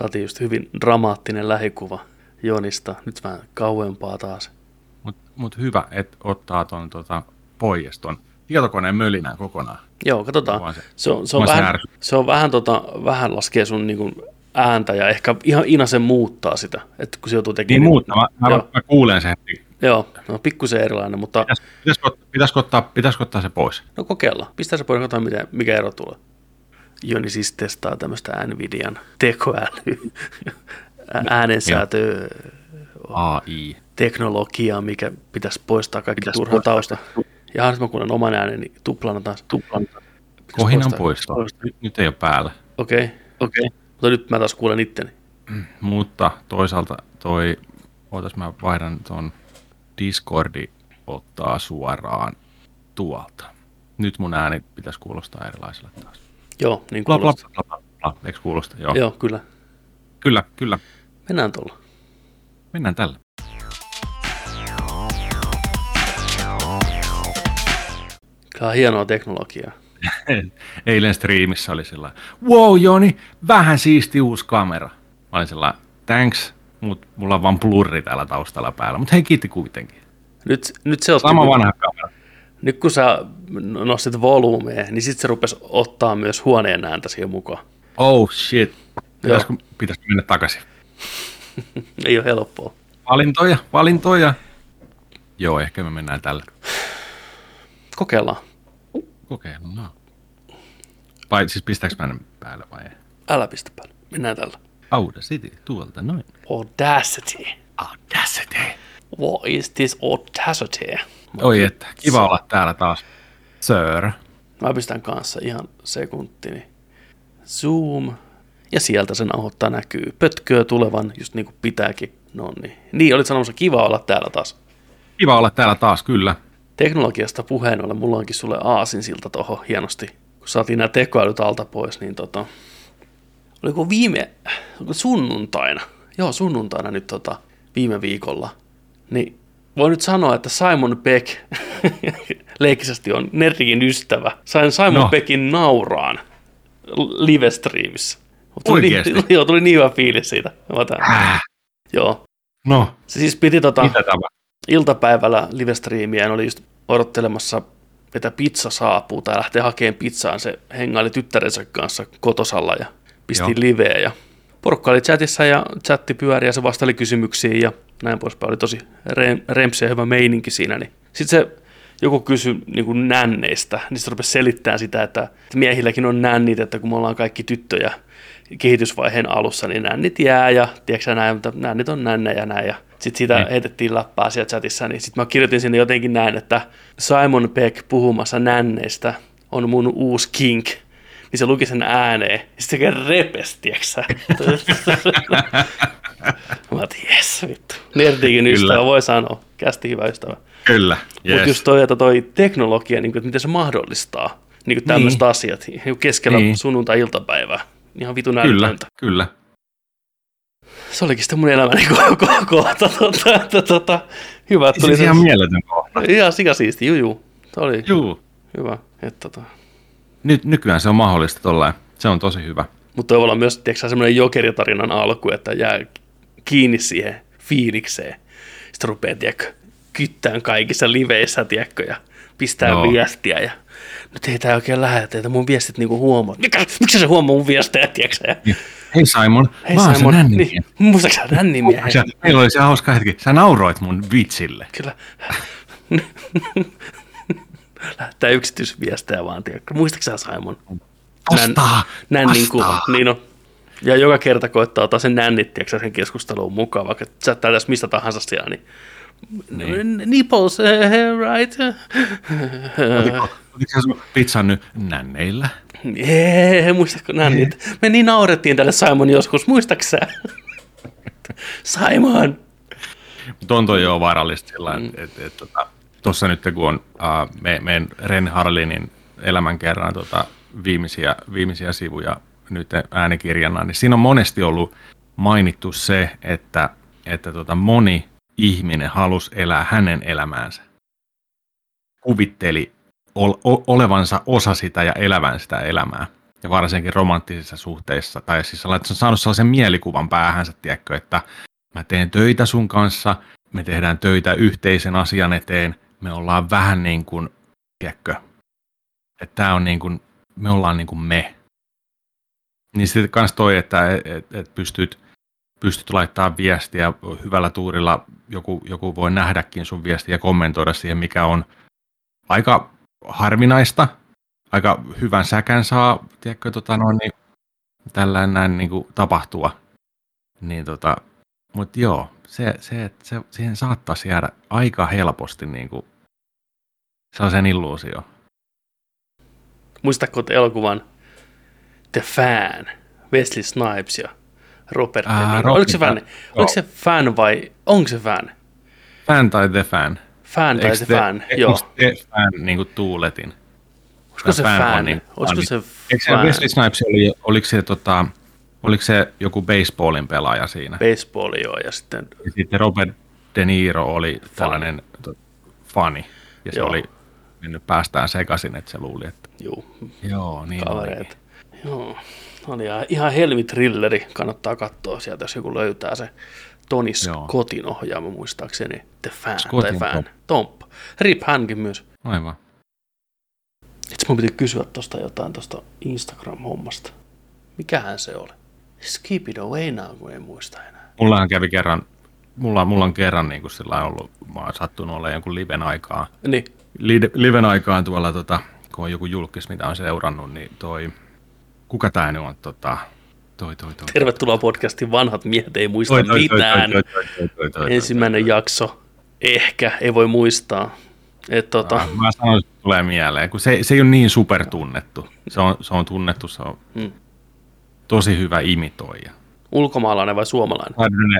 Saatiin just hyvin dramaattinen lähikuva Jonista. Nyt vähän kauempaa taas. Mutta mut hyvä, että ottaa tuon tota, pois tuon tietokoneen mölinän kokonaan. Joo, katsotaan. Se- Se on, se on se vähän, se on vähän, tota, vähän laskee sun niin kuin ääntä ja ehkä ihan inasen muuttaa sitä, että kun se joutuu tekemään. Niin muuttaa, mä, mä, mä kuulen sen. Joo, no pikkusen erilainen, mutta Pitäis- Pitäisikö, pitäisikö, ottaa, pitäisikö ottaa se pois? no kokeillaan. Pistää se pois, katsotaan mikä ero tulee. Joni siis testaa tämmöistä Nvidian tekoälyä, äänensäätö AI. teknologiaa, mikä pitäisi poistaa kaikki pitäisi turha tausta. Ja nyt mä kuulen oman ääneni tuplana taas. Tuplana. Kohinan poistaa? poisto. Nyt, nyt ei ole päällä. Okei, okei. Mutta nyt mä taas kuulen itteni. Mutta toisaalta toi, ootas mä vaihdan ton Discordi ottaa suoraan tuolta. Nyt mun ääni pitäisi kuulostaa erilaiselle taas. Joo, niin Bla bla kuulostaa. bla bla bla. Eikö kuulosta? Joo. Joo, kyllä. Kyllä, kyllä. Mennään tuolla. Mennään tällä. Kyllä on hienoa teknologiaa. Eilen striimissä oli sillä wow Joni, vähän siisti uusi kamera. Mä olin sillä thanks, mutta mulla on vaan blurri täällä taustalla päällä. Mutta hei, kiitti kuitenkin. Nyt, nyt se otti, Sama vanha kamera. Nyt kun sä nostit volyymea, niin sitten se rupesi ottaa myös huoneen ääntä siihen mukaan. Oh shit. Pitäisikö, pitäisikö mennä takaisin? Ei ole helppoa. Valintoja, valintoja. Joo, ehkä me mennään tällä. Kokeillaan. Kokeillaan. Vai siis pistääkö mä päälle vai ei? Älä pistä päälle. Mennään tällä. Audacity, tuolta noin. Audacity. Audacity. What is this audacity? Oi että, kiva olla täällä taas. Sir. Mä pistän kanssa ihan sekuntini. Zoom. Ja sieltä se nauhoittaa näkyy. Pötköä tulevan, just niin kuin pitääkin. No niin. Niin, olit sanomassa kiva olla täällä taas. Kiva olla täällä taas, kyllä. Teknologiasta puheen ollen, mulla onkin sulle aasinsilta toho hienosti. Kun saatiin nämä tekoälyt alta pois, niin tota, oliko viime, sunnuntaina, joo sunnuntaina nyt tota, viime viikolla, niin voi nyt sanoa, että Simon Beck leikisesti on Nerdikin ystävä. Sain Simon No. Beckin nauraan livestreamissä. Tuli? Niin, joo, tuli niin hyvä fiilis siitä. Joo. No, Se siis piti tota, iltapäivällä livestriimiä ja oli just odottelemassa, että pizza saapuu tai lähtee hakemaan pizzaan. Se hengaili tyttärensä kanssa kotosalla ja pisti Joo. liveä ja porukka oli chatissa ja chatti pyöri ja se vastaili kysymyksiin ja näin poispäin. Oli tosi rem, rempsi ja hyvä meininki siinä. Niin. Sitten se joku kysyi niin kuin nänneistä, niin se rupesi selittämään sitä, että että miehilläkin on nännit, että kun me ollaan kaikki tyttöjä kehitysvaiheen alussa, niin nännit jää ja tiedätkö näin, mutta nännit on nännejä näin ja sitten siitä Niin. heitettiin läppää siellä chatissa, niin sitten mä kirjoitin sinne jotenkin näin, että Simon Peck puhumassa nänneistä on mun uusi kink. Niin se luki sen ääneen. Ja sitten se repes, tiedätkö sä? Mä oon, jes vittu. Nerdikin Kyllä. ystävä voi sanoa. Kästi hyvä ystävä. Kyllä, Yes. Mutta yes. just toi, että toi teknologia, niin kuin, että miten se mahdollistaa niin kuin tämmöiset Niin. asiat niin keskellä Niin. sunnuntai-iltapäivää. Ihan vitun kyllä, älytöntä. kyllä. Se olikin sitten mun elämäni ko- ko- kohta. Tota, että, tota, hyvä, että tuli Siis ihan mieletön kohta. Ihan sikasiisti, juu, juu. Se oli Juu. hyvä. Että, tota. Nyt, nykyään se on mahdollista tollain. Se on tosi hyvä. Mutta voi olla myös tiedätkö, semmoinen jokeritarinan alku, että jää kiinni siihen fiilikseen. Sitten rupeaa tiedätkö, kyttään kaikissa liveissä tiedätkö, ja pistää Joo. viestiä. Ja nyt ei tää oikein lähetä, että mun viestit niinku huomaa. Mikä, miksi se huomaa mun viestejä, tiedätkö sä? Ja, Hei Simon, Hei mä oon se Simon, nänni. niin, muistatko sä nännimiehen? Sä, meillä oli se hauska hetki. Sä nauroit mun vitsille. Kyllä. Lähettää yksityisviestejä vaan, tiedätkö. Muistatko sä Simon? Vastaa! nännin vastaa. kuva. Niin on. Ja joka kerta koittaa ottaa sen nännit, tiedätkö, sä, sen keskusteluun mukaan, vaikka sä tässä mistä tahansa siellä, niin, niin. nipples, eh, right? Otitko, otitko pizzan nyt nänneillä? Ei, muistatko nännit? Me niin naurettiin tälle Simon joskus, muistatko sä? Simon! Mutta on toi jo vaarallista sillä mm. että et, et, tota, tuossa nyt kun on uh, me, meidän Ren Harlinin elämän kerran tota, viimeisiä, viimeisiä sivuja nyt äänikirjana, niin siinä on monesti ollut mainittu se, että, että tota, moni ihminen halusi elää hänen elämäänsä. Kuvitteli olevansa osa sitä ja elävän sitä elämää. ja varsinkin romanttisissa suhteissa, tai siis on saanut sellaisen mielikuvan päähänsä, tiedätkö, että mä teen töitä sun kanssa, me tehdään töitä yhteisen asian eteen, me ollaan vähän niin kuin, tiedätkö, että tämä on niin kuin, me ollaan niin kuin me. Niin sitten kans toi, että et, et, pystyt, pystyt laittaa viestiä hyvällä tuurilla, joku, joku voi nähdäkin sun viestiä ja kommentoida siihen, mikä on aika harvinaista, aika hyvän säkän saa, tiedätkö, tota, no, niin, tällainen näin niin kuin tapahtua. Niin tota, mutta joo, se, se, että se, siihen saattaisi jäädä aika helposti niin kuin sellaisen illuusio. Muistatko elokuvan The Fan, Wesley Snipes ja Robert De Niro? Oliko, se fan, oliko se fan vai onko se fan? Fan tai The Fan? Fan tai The, the Fan, joo. Onko The Fan niin kuin tuuletin? Olisiko se fan? fan niin, olisiko se Eikö se Wesley Snipes oli, oliko se tota, Oliko se joku baseballin pelaaja siinä? Baseball, joo, ja sitten... Ja sitten Robert De Niro oli fani. tällainen fani, ja se joo. oli mennyt päästään sekaisin, että se luuli, että... Joo. Joo, niin Kavereet. Joo, oli ihan, ihan helmi-trilleri, kannattaa katsoa sieltä, jos joku löytää se Toni Scottin ohjaama muistaakseni, The Fan Scottin tai Fan, Tomp. Rip hänkin myös. Aivan. Itse mun piti kysyä tuosta jotain tuosta Instagram-hommasta. Mikähän se oli? Skip it away now, kun en muista enää. Mullahan kävi kerran, mulla, mulla on kerran niin kuin sillä ollut, mä oon sattunut olla jonkun liven aikaa. Niin. Li, liven aikaan tuolla, tota, kun on joku julkis, mitä on seurannut, niin toi, kuka tää nyt on, tota, toi, toi, toi. Tervetuloa podcastin vanhat miehet, ei muista toi, toi, mitään. Toi, toi, toi, toi, toi, Ensimmäinen toi, toi. jakso, ehkä, ei voi muistaa. Et, tota... ah, mä sanoin, että tulee mieleen, kun se, se ei ole niin supertunnettu. Se on, se on tunnettu, se on hmm tosi hyvä imitoija. Ulkomaalainen vai suomalainen?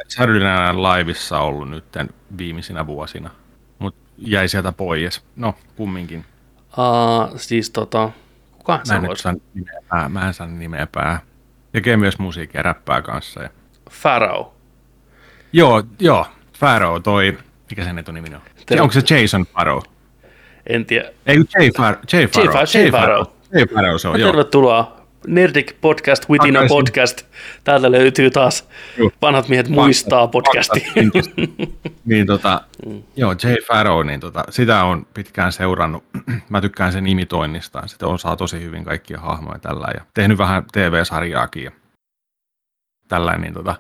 Saturday Night Liveissa ollut nyt viimeisinä vuosina, mutta jäi sieltä pois. No, kumminkin. Uh, siis tota, kuka mä en, saa nimeä pää, mä en saa nimeä pää. Tekee myös musiikkia, räppää kanssa. Ja... Pharaoh. Joo, joo. Pharaoh toi, mikä sen etunimi on? Ter- Onko se Jason Pharaoh? En tiedä. Ei, Jay, Far- Jay Pharaoh. Jay Pharaoh. Jay Pharaoh, se on, joo. Tervetuloa Nerdic Podcast Within a Podcast. Täältä löytyy taas Juh. vanhat miehet muistaa podcasti. niin tota, mm. joo, Jay Farrow, niin tota, sitä on pitkään seurannut. Mä tykkään sen imitoinnista. Sitä osaa tosi hyvin kaikkia hahmoja tällä ja tehnyt vähän TV-sarjaakin ja tällainen, niin tota,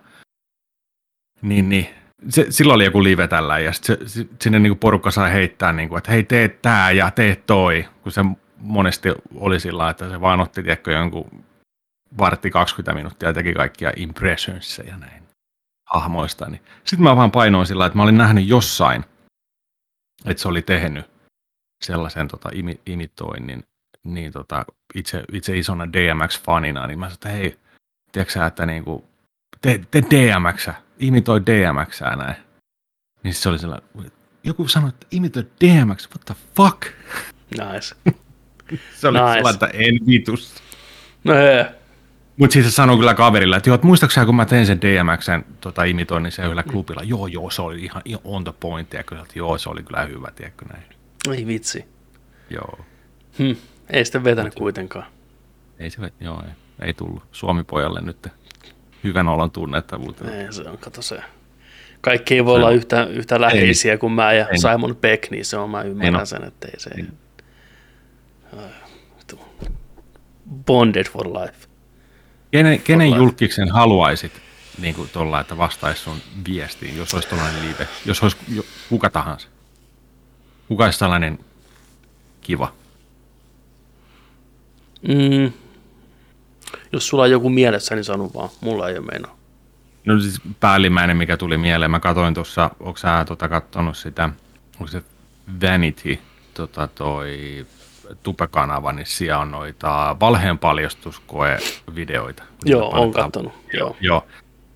niin, niin. Se, silloin oli joku live tällä ja sit se, sinne niin porukka sai heittää, niin kuin, että hei teet tää ja teet toi, kun se monesti oli sillä että se vaan otti tiedätkö, jonkun vartti 20 minuuttia ja teki kaikkia impressionsia ja näin hahmoista. Niin. Sitten mä vaan painoin sillä että mä olin nähnyt jossain, että se oli tehnyt sellaisen tota, imi, imitoinnin niin tota, itse, itse isona DMX-fanina, niin mä sanoin, että hei, tiedätkö sä, että niinku, te, te DMX, imitoi DMX näin. Niin se oli sellainen, joku sanoi, että imitoi DMX, what the fuck? Nice. se oli nice. sellainen, että en vitus. No. Mutta siis se sanoi kyllä kaverilla, että joo, että muistaakseni kun mä tein sen DMXn tota, imitoinnin se yhdellä klubilla, joo joo, se oli ihan, on the point, ja kyllä, että joo, se oli kyllä hyvä, tiedätkö näin. Ei vitsi. Joo. Hm. Ei sitten vetänyt kuitenkaan. Ei se, joo, ei, ei tullut Suomi-pojalle nyt hyvän olon tunnettavuutta. Ei, se on, kato se. Kaikki ei voi se olla yhtä, yhtä läheisiä ei, kuin mä ja ei, Simon Beck, niin se on, mä ymmärrän ei, sen, että ei se... Ei. Bonded for life. Kenen, kenen julkiksen haluaisit niin kuin tuolla, että vastaisi sun viestiin, jos olisi tuollainen live, jos olisi jo, kuka tahansa? Kuka olisi tällainen kiva? Mm. Jos sulla on joku mielessä, niin sano vaan. Mulla ei ole meinaa. No siis päällimmäinen, mikä tuli mieleen. Mä katsoin tuossa, onko sä tota, katsonut sitä, onko se Vanity, tota, toi Tupe-kanava, niin siellä on noita valheen paljastuskoe-videoita. Joo, on katsonut. Joo. joo.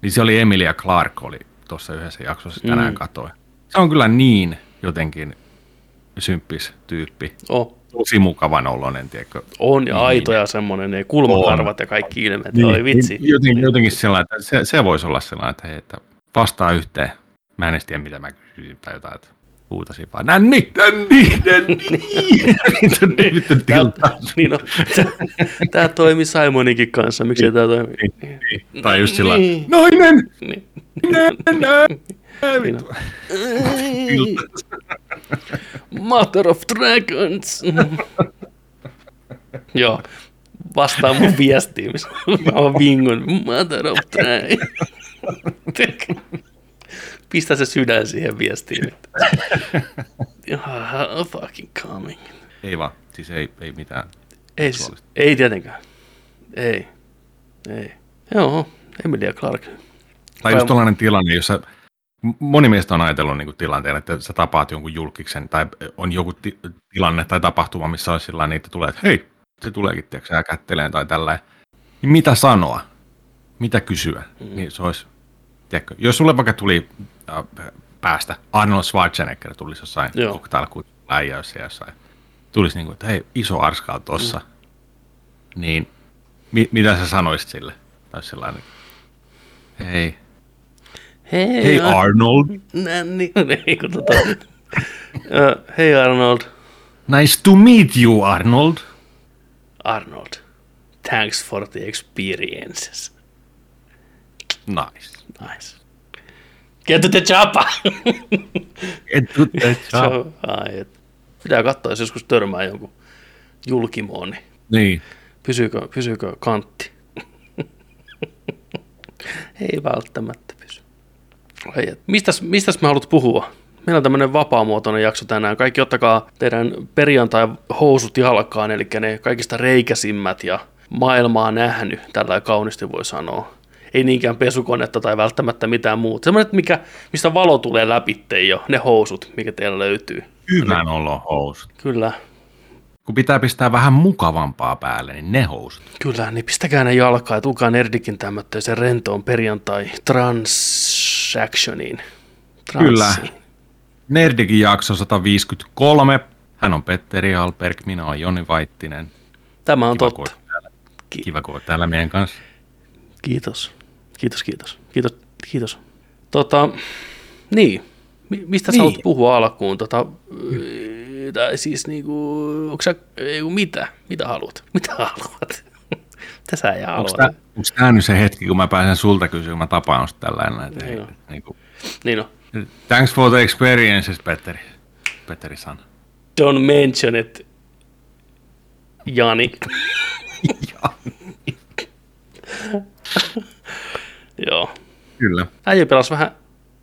Niin se oli Emilia Clark oli tuossa yhdessä jaksossa, tänään mm. katoin. Se on kyllä niin jotenkin symppis tyyppi. Oh. Tosi mukavan oloinen, tiedätkö? On, ja niin, aito ja semmoinen, ne kulmakarvat ja kaikki ilmeet. Niin, oli vitsi. Jotenkin, jotenkin sellainen, että se, se voisi olla sellainen, että, hei, että vastaa yhteen. Mä en edes tiedä, mitä mä kysyin tai jotain. Että huutasin vaan, nänni, nänni, nänni. Vittu on tiltaus. Niin no, tämä toimi Simoninkin kanssa, miksi tämä toimi? Niin. Tai just sillä Niin. nainen, Niin. Niin on. Mother of Dragons. Joo, vastaa mun viestiin, missä mä oon vingun. Mother of Dragons. Pistä se sydän siihen viestiin. Fucking coming. Ei vaan, siis ei, ei mitään. Ei, s- ei tietenkään. Ei. Ei. Joo, Emilia Clark. Tai just tällainen tilanne, jossa moni meistä on ajatellut niin tilanteen, että sä tapaat jonkun julkiksen tai on joku ti- tilanne tai tapahtuma, missä olisi sillä niitä tulee, että hei, se tuleekin, tiedätkö, sä kätteleen tai tällä. Niin mitä sanoa? Mitä kysyä? Mm. Niin se olisi, tiedätkö, jos sulle vaikka tuli päästä, Arnold Schwarzenegger tulisi jossain cocktail läijäyssä jossain, tulisi niin kuin, että hei, iso arska on tossa, mm. niin mi- mitä sä sanoisit sille? Tai sellainen, hei, Hei, hei Ar- Arnold, Nänni. Ei, kun tota. Hei Arnold. nice to meet you Arnold. Arnold. Thanks for the experiences. Nice. Nice. Get to the chopper. Et, et, Se on- Ai. Pitää katsoa, jos joskus törmää jonkun julkimoon, niin niin. pysyykö, pysyykö kantti. Ei välttämättä pysy. Ai, et. Mistäs, mistäs mä haluat puhua? Meillä on tämmöinen vapaamuotoinen jakso tänään. Kaikki ottakaa teidän perjantai-housut jalkaan, eli ne kaikista reikäsimmät ja maailmaa nähnyt, tällä kaunisti voi sanoa. Ei niinkään pesukonetta tai välttämättä mitään muuta. Semmoinen, että mikä, mistä valo tulee läpi jo, ne housut, mikä teillä löytyy. Hyvän olo housut. Kyllä, Kun pitää pistää vähän mukavampaa päälle, niin ne housut. Kyllä, niin pistäkää ne jalkaa ja tulkaa Nerdikin tämmöiseen rentoon perjantai transactioniin. Kyllä. Nerdikin jakso 153. Hän on Petteri Alberg, minä olen Joni Vaittinen. Tämä on Kiva, totta. kun täällä. Kiva, kun täällä meidän kanssa. Kiitos. Kiitos, kiitos. Kiitos, kiitos. Tota, niin. Mi- mistä sä Niin. haluat puhua alkuun? Tota, yy, tai siis niinku, onko sä, ei, mitä? Mitä haluat? Mitä haluat? Mitä sä ei Onko halua? tämä nyt se hetki, kun mä pääsen sulta kysymään, mä tapaan tällainen. Että, niin kuin, Niin no. thanks for the experiences, Petteri. Petteri sana. Don't mention it, Jani. Joo. Kyllä. Äijä pelasi vähän...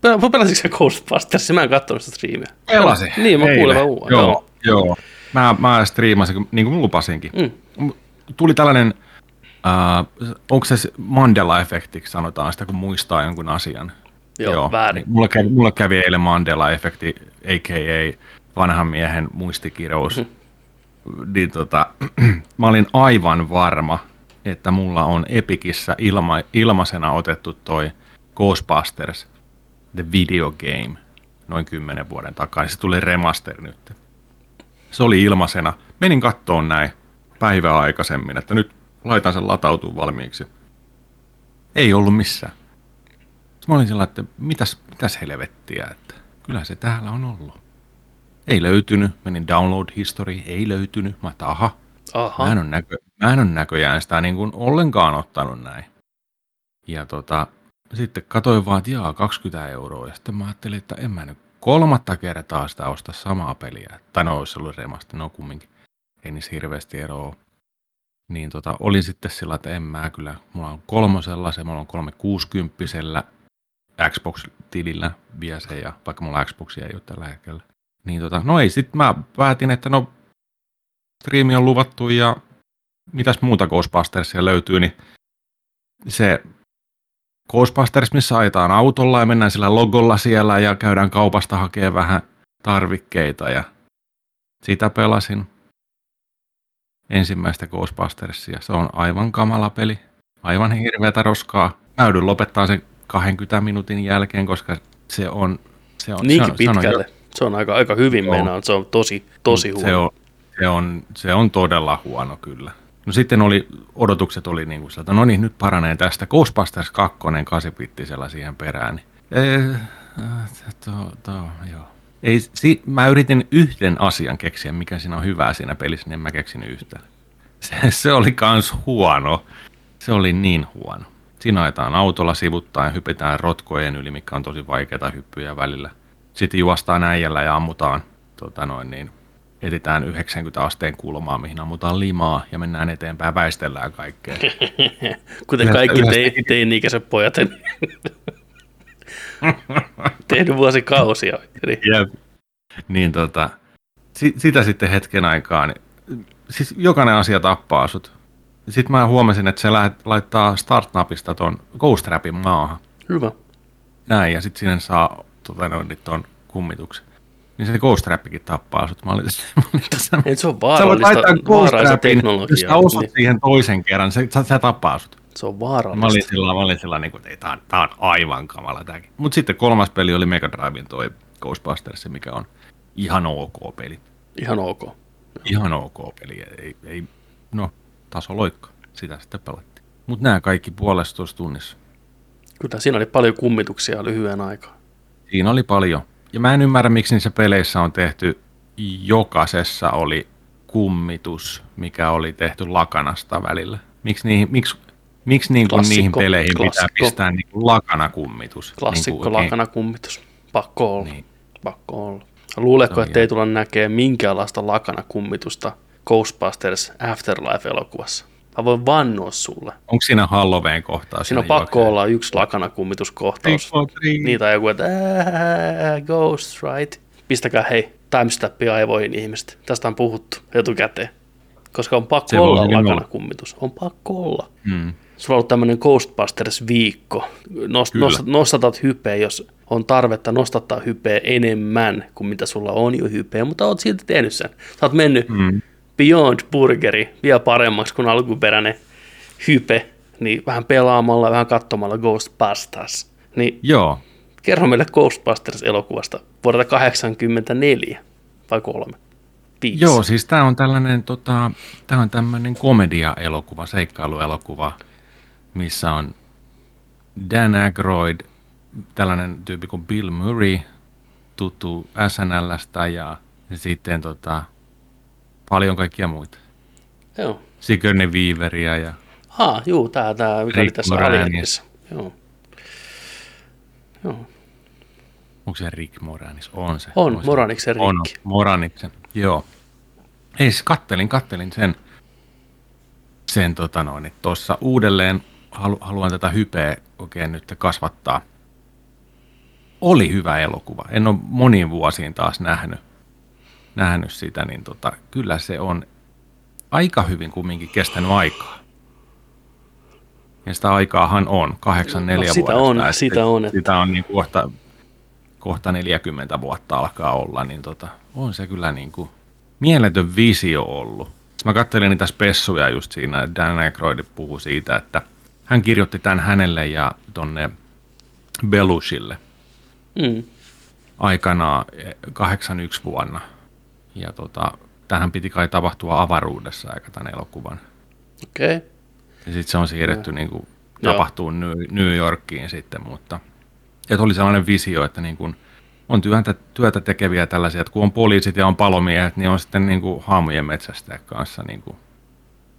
Pel- Pelasitko sä Ghostbusters? Mä en katsonut sitä striimiä. Pelasi. Niin, mä kuulen vaan uuden. Joo, joo. Mä, mä striimasin, niin kuin lupasinkin. Mm. Tuli tällainen, uh, onko se Mandela-efektiksi sanotaan sitä, kun muistaa jonkun asian? Joo, väärin. Niin Mulla kävi, mulla kävi eilen Mandela-efekti, a.k.a. vanhan miehen muistikirous. Mm-hmm. Niin tota, mä olin aivan varma, että mulla on Epikissä ilma, ilmaisena otettu toi Ghostbusters The Video Game noin kymmenen vuoden takaa. Se tuli remaster nyt. Se oli ilmaisena. Menin kattoon näin päivää aikaisemmin, että nyt laitan sen latautuu valmiiksi. Ei ollut missään. Mä olin sillä, että mitäs, mitäs helvettiä, että kyllä se täällä on ollut. Ei löytynyt, menin download history, ei löytynyt. Mä että aha, Aha. Mä en, näkö, mä en ole näköjään sitä niin kuin ollenkaan ottanut näin. Ja tota, sitten katsoin vaan, että jaa, 20 euroa. Ja sitten mä ajattelin, että en mä nyt kolmatta kertaa sitä osta samaa peliä. Tai no, olisi ollut remasta, no kumminkin. Ei niissä hirveästi eroa. Niin tota, olin sitten sillä, että en mä kyllä. Mulla on kolmosella, se mulla on 360 Xbox-tilillä vielä se, ja vaikka mulla Xboxia ei ole tällä hetkellä. Niin tota, no ei, sitten mä päätin, että no striimi on luvattu ja mitäs muuta Ghostbustersia löytyy, niin se Ghostbusters, missä ajetaan autolla ja mennään sillä logolla siellä ja käydään kaupasta hakemaan vähän tarvikkeita ja sitä pelasin ensimmäistä Ghostbustersia. Se on aivan kamala peli, aivan hirveätä roskaa. Mä joudun lopettaa sen 20 minuutin jälkeen, koska se on... Se on Niinkin se on, se on pitkälle. Se on aika, aika hyvin mennään. Se on tosi, tosi huono. Se on, se, on, se on todella huono kyllä. No sitten oli, odotukset oli niin kuin että no niin, nyt paranee tästä. Ghostbusters 2, 8 pittisellä siihen perään. Niin, eh, to, to, joo. Ei, si, mä yritin yhden asian keksiä, mikä siinä on hyvää siinä pelissä, niin en mä keksin yhtään. Se, se oli kans huono. Se oli niin huono. Siinä ajetaan autolla sivuttaa ja hypitään rotkojen yli, mikä on tosi vaikeaa hyppyjä välillä. Sitten juostaan äijällä ja ammutaan, tota noin niin, etitään 90 asteen kulmaa, mihin ammutaan limaa ja mennään eteenpäin, väistellään kaikkea. Kuten kaikki te, teini-ikäiset pojat. niin Tehnyt vuosikausia. Eli Jep. Niin tota, si, sitä sitten hetken aikaa, niin, siis jokainen asia tappaa sut. Sitten mä huomasin, että se lähet, laittaa start-napista ton Ghost maahan. hyvä. Näin, ja sitten sinne saa tota, noin, niin ton kummituksen. Niin se Ghost Trapikin tappaa sut. Mä olin, mä olin tässä, Et se on vaarallista, vaarallista Trapin, jos teknologiaa. sä osat Niin, siihen toisen kerran, se, se, se tappaa sut. se on Mä olin vaarallista. sillä, mä olin sillä niin kuin, ei, tää, on, tää on aivan kamala tääkin. Mutta sitten kolmas peli oli Mega Driven toi Ghostbusters, mikä on ihan ok peli. Ihan ok. Ihan ok peli. Ei, ei, no, taso loikka. Sitä sitten pelattiin. Mutta nämä kaikki puolestoista tunnissa. Kyllä siinä oli paljon kummituksia lyhyen aikaa. Siinä oli paljon. Ja mä en ymmärrä, miksi niissä peleissä on tehty, jokaisessa oli kummitus, mikä oli tehty lakanasta välillä. Miksi, niihin, miksi, miksi niin kuin niihin peleihin pitää klassikko. pistää niin kuin lakanakummitus? Klassikko niin kuin, lakana kummitus. Pakko olla. Niin. Pakko olla. Luuletko, on että ei tulla näkemään minkäänlaista lakana kummitusta Ghostbusters Afterlife-elokuvassa? Mä voin vannoa sulle. Onko siinä Halloween kohtaa? Siinä on pakko olla yksi lakana kummituskohtaus. Niitä on joku, että "Ää, Ghost, right? Pistäkää hei, timestampi aivoihin ihmiset. Tästä on puhuttu etukäteen. Koska on pakko Se olla lakana olla. kummitus. On pakko olla. Mm. Sulla on ollut tämmöinen Ghostbusters-viikko. Nost, nostat, nostatat hypeä, jos on tarvetta nostattaa hypeä enemmän kuin mitä sulla on jo hypeä, mutta oot silti tehnyt sen. Sä oot mennyt Mm. Beyond Burgeri vielä paremmaksi kuin alkuperäinen hype, niin vähän pelaamalla, vähän katsomalla Ghostbusters. Niin Joo, kerro meille Ghostbusters-elokuvasta vuodelta 84 vai kolme? Viisi. Joo, siis tämä on tällainen, tota, tää on tämmöinen komedia-elokuva, seikkailuelokuva, missä on Dan Aykroyd, tällainen tyyppi kuin Bill Murray, tuttu SNLstä ja sitten tota, paljon kaikkia muita. Joo. Sigourney Weaveria ja Ah, juu, tää, tää, mikä oli tässä. Alienissa. Joo. Joo. onko se Rick Moranis? On se. On, se. Moraniksen On, Rick. Moraniksen, joo. Ei, siis kattelin, kattelin sen, sen tota noin, tuossa uudelleen halu, haluan tätä hypeä oikein nyt kasvattaa. Oli hyvä elokuva. En ole moniin vuosiin taas nähnyt, nähnyt sitä, niin tota, kyllä se on aika hyvin kumminkin kestänyt aikaa. Ja sitä aikaahan on, 84 No, sitä vuodesta. on, että sitä on, että- Sitä on niin kohta, kohta 40 vuotta alkaa olla, niin tota, on se kyllä niin kuin mieletön visio ollut. Mä katselin niitä spessuja just siinä, Dan Aykroyd puhui siitä, että hän kirjoitti tämän hänelle ja tonne Belushille Mm. aikanaan eh, 81 vuonna. Ja tota, tähän piti kai tapahtua avaruudessa aika tämän elokuvan. Okei. Okay. Ja sitten se on siirretty niin kuin, tapahtuu New, New Yorkiin sitten, mutta että oli sellainen visio, että niin kuin, on työtä, työtä tekeviä tällaisia, että kun on poliisit ja on palomiehet, niin on sitten niin kuin haamujen metsästäjät kanssa. Niin kuin.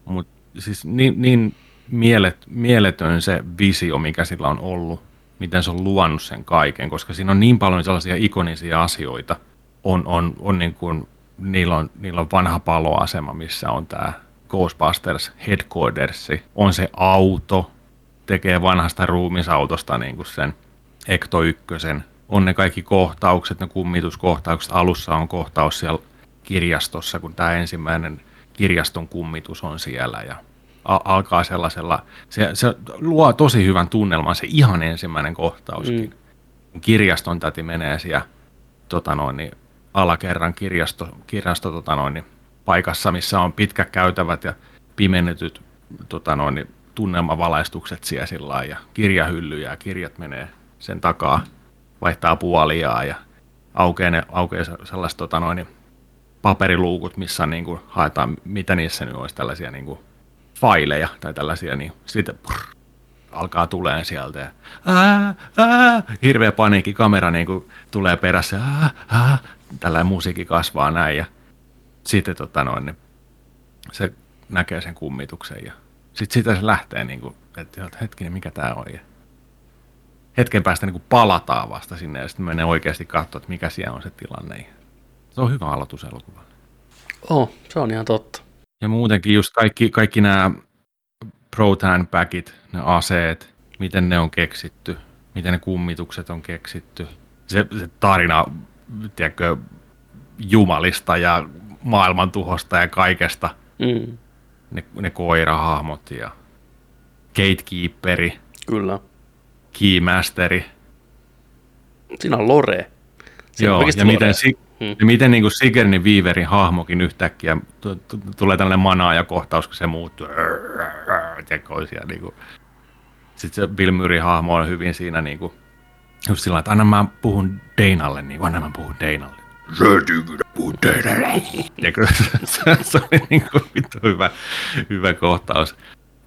Mut siis niin, niin mielet, mieletön se visio, mikä sillä on ollut, miten se on luonut sen kaiken, koska siinä on niin paljon sellaisia ikonisia asioita. On, on, on niin kuin, niillä, on, niillä on vanha paloasema, missä on tämä Ghostbusters Headquarters, on se auto, tekee vanhasta ruumisautosta niin kuin sen Ecto 1, on ne kaikki kohtaukset, ne kummituskohtaukset, alussa on kohtaus siellä kirjastossa, kun tämä ensimmäinen kirjaston kummitus on siellä ja alkaa sellaisella, se, se luo tosi hyvän tunnelman, se ihan ensimmäinen kohtauskin. Mm. Kirjaston täti menee siellä tota noin, niin alakerran kirjasto, kirjasto tota noin, niin paikassa, missä on pitkät käytävät ja pimennetyt tota noin, niin tunnelmavalaistukset siellä sillä ja kirjahyllyjä ja kirjat menee sen takaa, vaihtaa puoliaan ja aukeaa, ne, aukeaa se- sellaiset tota noin, niin paperiluukut, missä niin kuin, haetaan, mitä niissä nyt olisi tällaisia niin kuin, faileja tai tällaisia, niin sitten prr, alkaa tuleen sieltä ja ää, ää, hirveä paniikki, kamera niin kuin tulee perässä, ää, ää, tällainen musiikki kasvaa näin ja sitten tota noin, niin se näkee sen kummituksen ja sitten sitä se lähtee, niin kuin, että hetkinen, mikä tämä on. Ja hetken päästä niin kuin palataan vasta sinne ja sitten menee oikeasti katsoa, että mikä siellä on se tilanne. Se on hyvä aloitus elokuvalle. Oh, se on ihan totta. Ja muutenkin just kaikki, kaikki nämä Protan packit, ne aseet, miten ne on keksitty, miten ne kummitukset on keksitty. Se, se tarina, tiedätkö, jumalista ja maailmantuhosta ja kaikesta. Mm. Ne, ne koirahahmot ja gatekeeperi, Kyllä. keymasteri. Siinä on Lore. Siinä Joo, on ja Lore. miten, si- Hmm. ja miten niin kuin Sigourney Weaverin hahmokin yhtäkkiä t- t- tulee tällainen manaaja-kohtaus, kun se muuttuu. Tiedätkö, niin kuin. Sitten se Bill Murray hahmo on hyvin siinä niin kuin, just sillä että anna mä puhun Deinalle, niin anna mä puhun Deinalle. Sä et ikinä puhu Deinalle. Tiedätkö, se, se oli niin kuin vittu hyvä, hyvä kohtaus.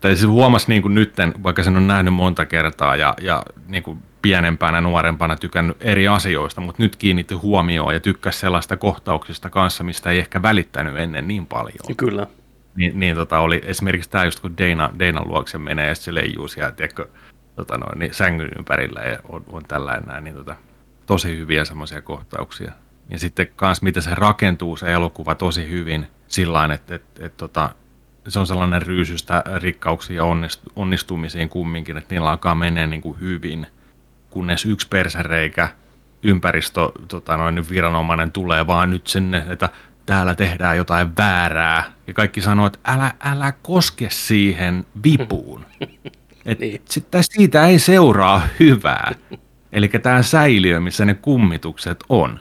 Tai se huomasi niin kuin nytten, vaikka sen on nähnyt monta kertaa ja, ja niin kuin pienempänä, nuorempana tykännyt eri asioista, mutta nyt kiinnitti huomioon ja tykkäsi sellaista kohtauksista kanssa, mistä ei ehkä välittänyt ennen niin paljon. Kyllä. Niin, niin tota, oli esimerkiksi tämä just kun Dana, Dana luokse menee ja se leijuu siellä, tiedätkö, tota noin, niin sängyn ympärillä ja on, on tällainen näin, niin tota, tosi hyviä semmoisia kohtauksia. Ja sitten kans miten se rakentuu se elokuva tosi hyvin sillä että et, et, tota, se on sellainen ryysystä rikkauksiin ja onnistu, onnistumisiin kumminkin, että niillä alkaa menee niin kuin hyvin, kunnes yksi persereikä ympäristö tota noin, viranomainen tulee vaan nyt sinne, että täällä tehdään jotain väärää. Ja kaikki sanoo, että älä, älä koske siihen vipuun. Et Niin. sitten siitä ei seuraa hyvää. Eli tämä säiliö, missä ne kummitukset on.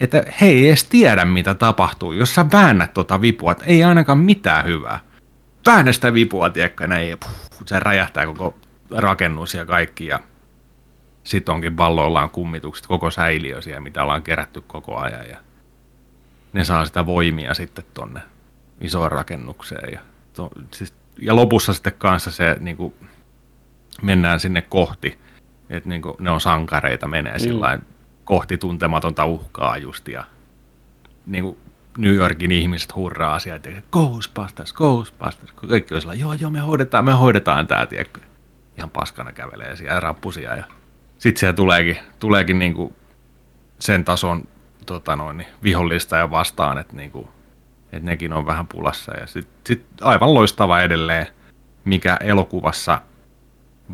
Että he ei edes tiedä, mitä tapahtuu, jos sä väännät tota vipua, että ei ainakaan mitään hyvää. Väännä sitä vipua, tiedätkö, näin, ja puh, se räjähtää koko rakennus ja kaikki, ja sitten onkin valloillaan kummitukset, koko säiliö siellä, mitä ollaan kerätty koko ajan, ja ne saa sitä voimia sitten tonne isoon rakennukseen. Ja, to, siis, ja lopussa sitten kanssa se niin kuin, mennään sinne kohti, että niin ne on sankareita, menee mm. sillä kohti tuntematonta uhkaa just, ja niin kuin New Yorkin ihmiset hurraa sieltä, että Ghostbusters, Ghostbusters, kun kaikki on sillä, joo, joo, me hoidetaan, me hoidetaan tämä, tiedätkö. Ihan paskana kävelee siellä rappusia ja sitten siellä tuleekin, tuleekin niin kuin sen tason tota noin, niin vihollista ja vastaan, että, niin kuin, että nekin on vähän pulassa. Ja sitten sit aivan loistava edelleen, mikä elokuvassa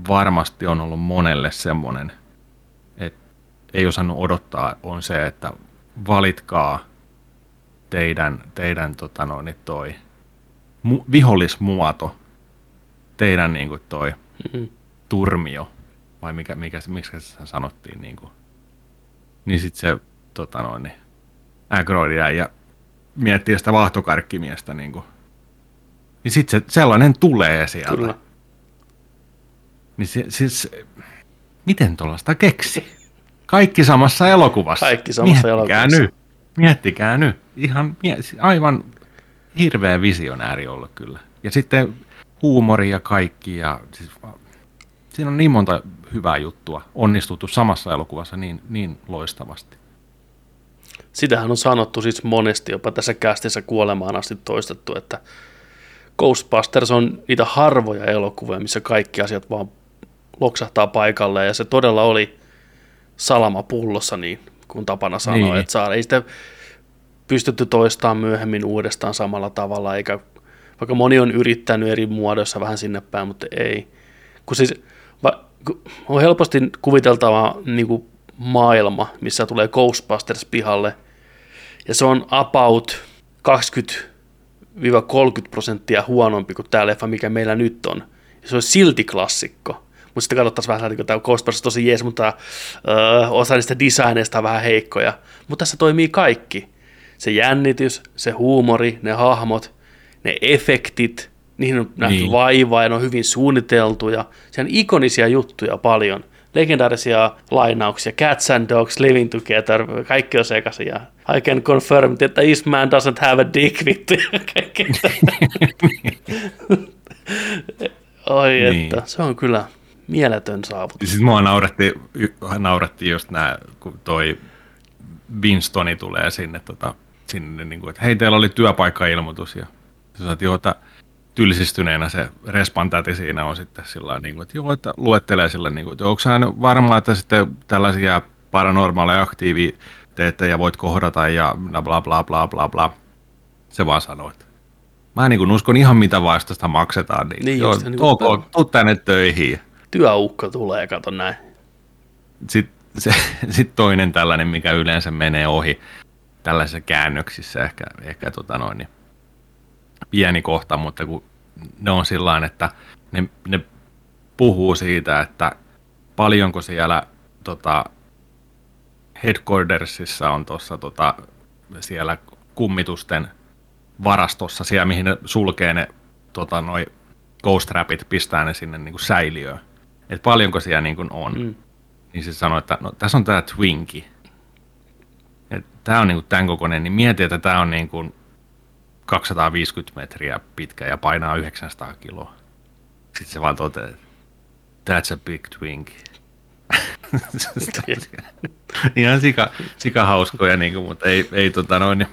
varmasti on ollut monelle semmoinen, että ei osannut odottaa, on se, että valitkaa teidän, teidän tota noin, niin toi mu, vihollismuoto, teidän niin kuin toi Mm-hmm. turmio, vai mikä, mikä, miksi se sanottiin, niin, kuin. niin sitten se tota noin, niin, Agroid jäi ja miettii sitä vahtokarkkimiestä, niin, kuin. niin sitten se, sellainen tulee sieltä. Kyllä. Niin se, siis, miten tuollaista keksi? Kaikki samassa elokuvassa. Kaikki samassa Miettikää elokuvassa. nyt. Miettikää nyt. Ihan aivan hirveä visionääri ollut kyllä. Ja sitten huumori ja kaikki. Ja siis, siinä on niin monta hyvää juttua onnistuttu samassa elokuvassa niin, niin loistavasti. Sitähän on sanottu siis monesti, jopa tässä kästissä kuolemaan asti toistettu, että Ghostbusters on niitä harvoja elokuvia, missä kaikki asiat vaan loksahtaa paikalle, ja se todella oli salama pullossa, niin kuin tapana sanoa, Niin. että saa, ei sitä pystytty toistamaan myöhemmin uudestaan samalla tavalla, eikä vaikka moni on yrittänyt eri muodoissa vähän sinne päin, mutta ei. Kun siis, va, kun on helposti kuviteltava niin kuin maailma, missä tulee Ghostbusters pihalle, ja se on about 20-30 prosenttia huonompi kuin tämä leffa, mikä meillä nyt on. Ja se on silti klassikko. Mutta sitten katsottaisiin vähän, että tämä Ghostbusters tosi jees, mutta öö, osa niistä designeista on vähän heikkoja. Mutta tässä toimii kaikki. Se jännitys, se huumori, ne hahmot, ne efektit, niihin on nähty Niin. vaivaa ja ne on hyvin suunniteltuja. Se on ikonisia juttuja paljon. Legendaarisia lainauksia, Cats and Dogs Living Together, kaikki on sekaisin. Ja I can confirm that this man doesn't have a dick, vittu. ja. Oi Niin. että, se on kyllä Mieletön saavutus. Siis mua nauratti, nauratti just nämä, kun toi Winstoni tulee sinne, tota, sinne niin kuin, että hei, teillä oli työpaikkailmoitus ja sä saat, joo, että tylsistyneenä se respantäti siinä on sitten sillä niin kuin, että joo, että luettelee sillä niin kuin, että onko varma, että sitten tällaisia paranormaaleja aktiiviteettä ja voit kohdata ja bla bla bla bla bla bla. Se vaan sanoo, että mä niin kuin uskon ihan mitä vastasta maksetaan, niin, niin joo, just, niin ok, tuu tänne töihin. Työukko tulee, kato näin. Sitten se, sit toinen tällainen, mikä yleensä menee ohi tällaisissa käännöksissä, ehkä, ehkä tota noin, niin pieni kohta, mutta kun ne on sillä että ne, ne puhuu siitä, että paljonko siellä tota, headquartersissa on tuossa tota, siellä kummitusten varastossa, siellä mihin ne sulkee ne tota, noi ghost rapit, pistää ne sinne niin kuin säiliöön. Että paljonko siellä niin kuin on. Mm. Niin se sanoi, että no, tässä on tämä Twinki. Tämä on niin kuin tämän kokoinen, niin mieti, että tämä on niin kuin 250 metriä pitkä ja painaa 900 kiloa. Sitten se vaan toteaa, that's a big twink. Ihan sika, sika hauskoja, niin kuin, mutta ei, ei, tota noin,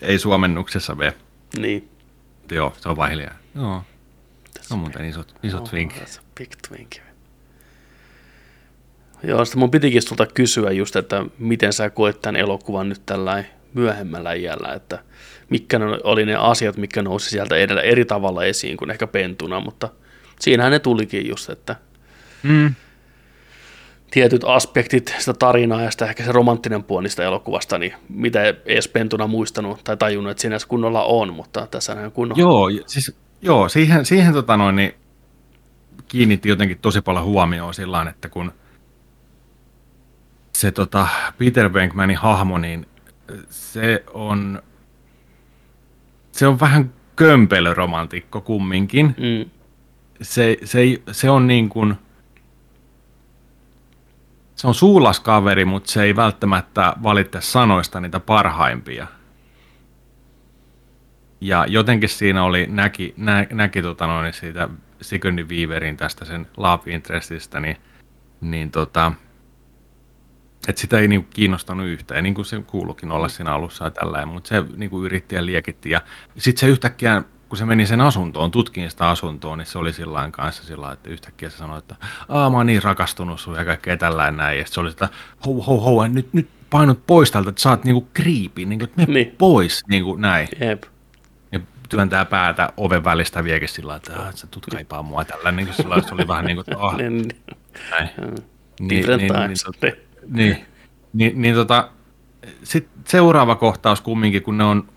ei suomennuksessa mene. Niin. Joo, se on vaan hiljaa. Joo. Se on muuten iso, iso oh, twink. That's a big twink. Joo, sitten mun pitikin sulta kysyä just, että miten sä koet tämän elokuvan nyt tällä myöhemmällä iällä, että mitkä oli ne asiat, mitkä nousi sieltä edellä eri tavalla esiin kuin ehkä pentuna, mutta siinähän ne tulikin just, että mm. tietyt aspektit sitä tarinaa ja sitä ehkä se romanttinen puoli sitä elokuvasta, niin mitä ei edes pentuna muistanut tai tajunnut, että siinä kunnolla on, mutta tässä on kunnolla. Joo, siis, joo siihen, siihen tota noin, niin kiinnitti jotenkin tosi paljon huomioon sillä että kun se tota, Peter Venkmanin hahmo, niin se on, se on vähän kömpelöromantikko kumminkin. Mm. Se, se, se on niin kuin, se on suulas kaveri, mutta se ei välttämättä valitse sanoista niitä parhaimpia. Ja jotenkin siinä oli, näki, nä, näki tota noin, siitä Sigourney Weaverin tästä sen love interestistä, niin, niin tota, että sitä ei niinku kiinnostanut yhtään, niin kuin se kuulukin olla siinä alussa ja tällä, mutta se niinku yritti ja liekitti. Ja sitten se yhtäkkiä, kun se meni sen asuntoon, tutkin sitä asuntoa, niin se oli sillä kanssa sillä että yhtäkkiä se sanoi, että Aa, mä oon niin rakastunut sun ja kaikkea tällä näin. Ja se oli sitä, hou, hou, hou, nyt, nyt painut pois tältä, että sä oot niinku kriipi, niinku, että me niin. pois, niinku näin. Jep. Ja työntää päätä oven välistä viekin sillä että sä tulet kaipaa mua tällä, niin kuin sillä se oli vähän niin kuin, että oh, näin. Niin, niin, niin, niin, niin, niin, niin tota, sit seuraava kohtaus kumminkin, kun ne, on,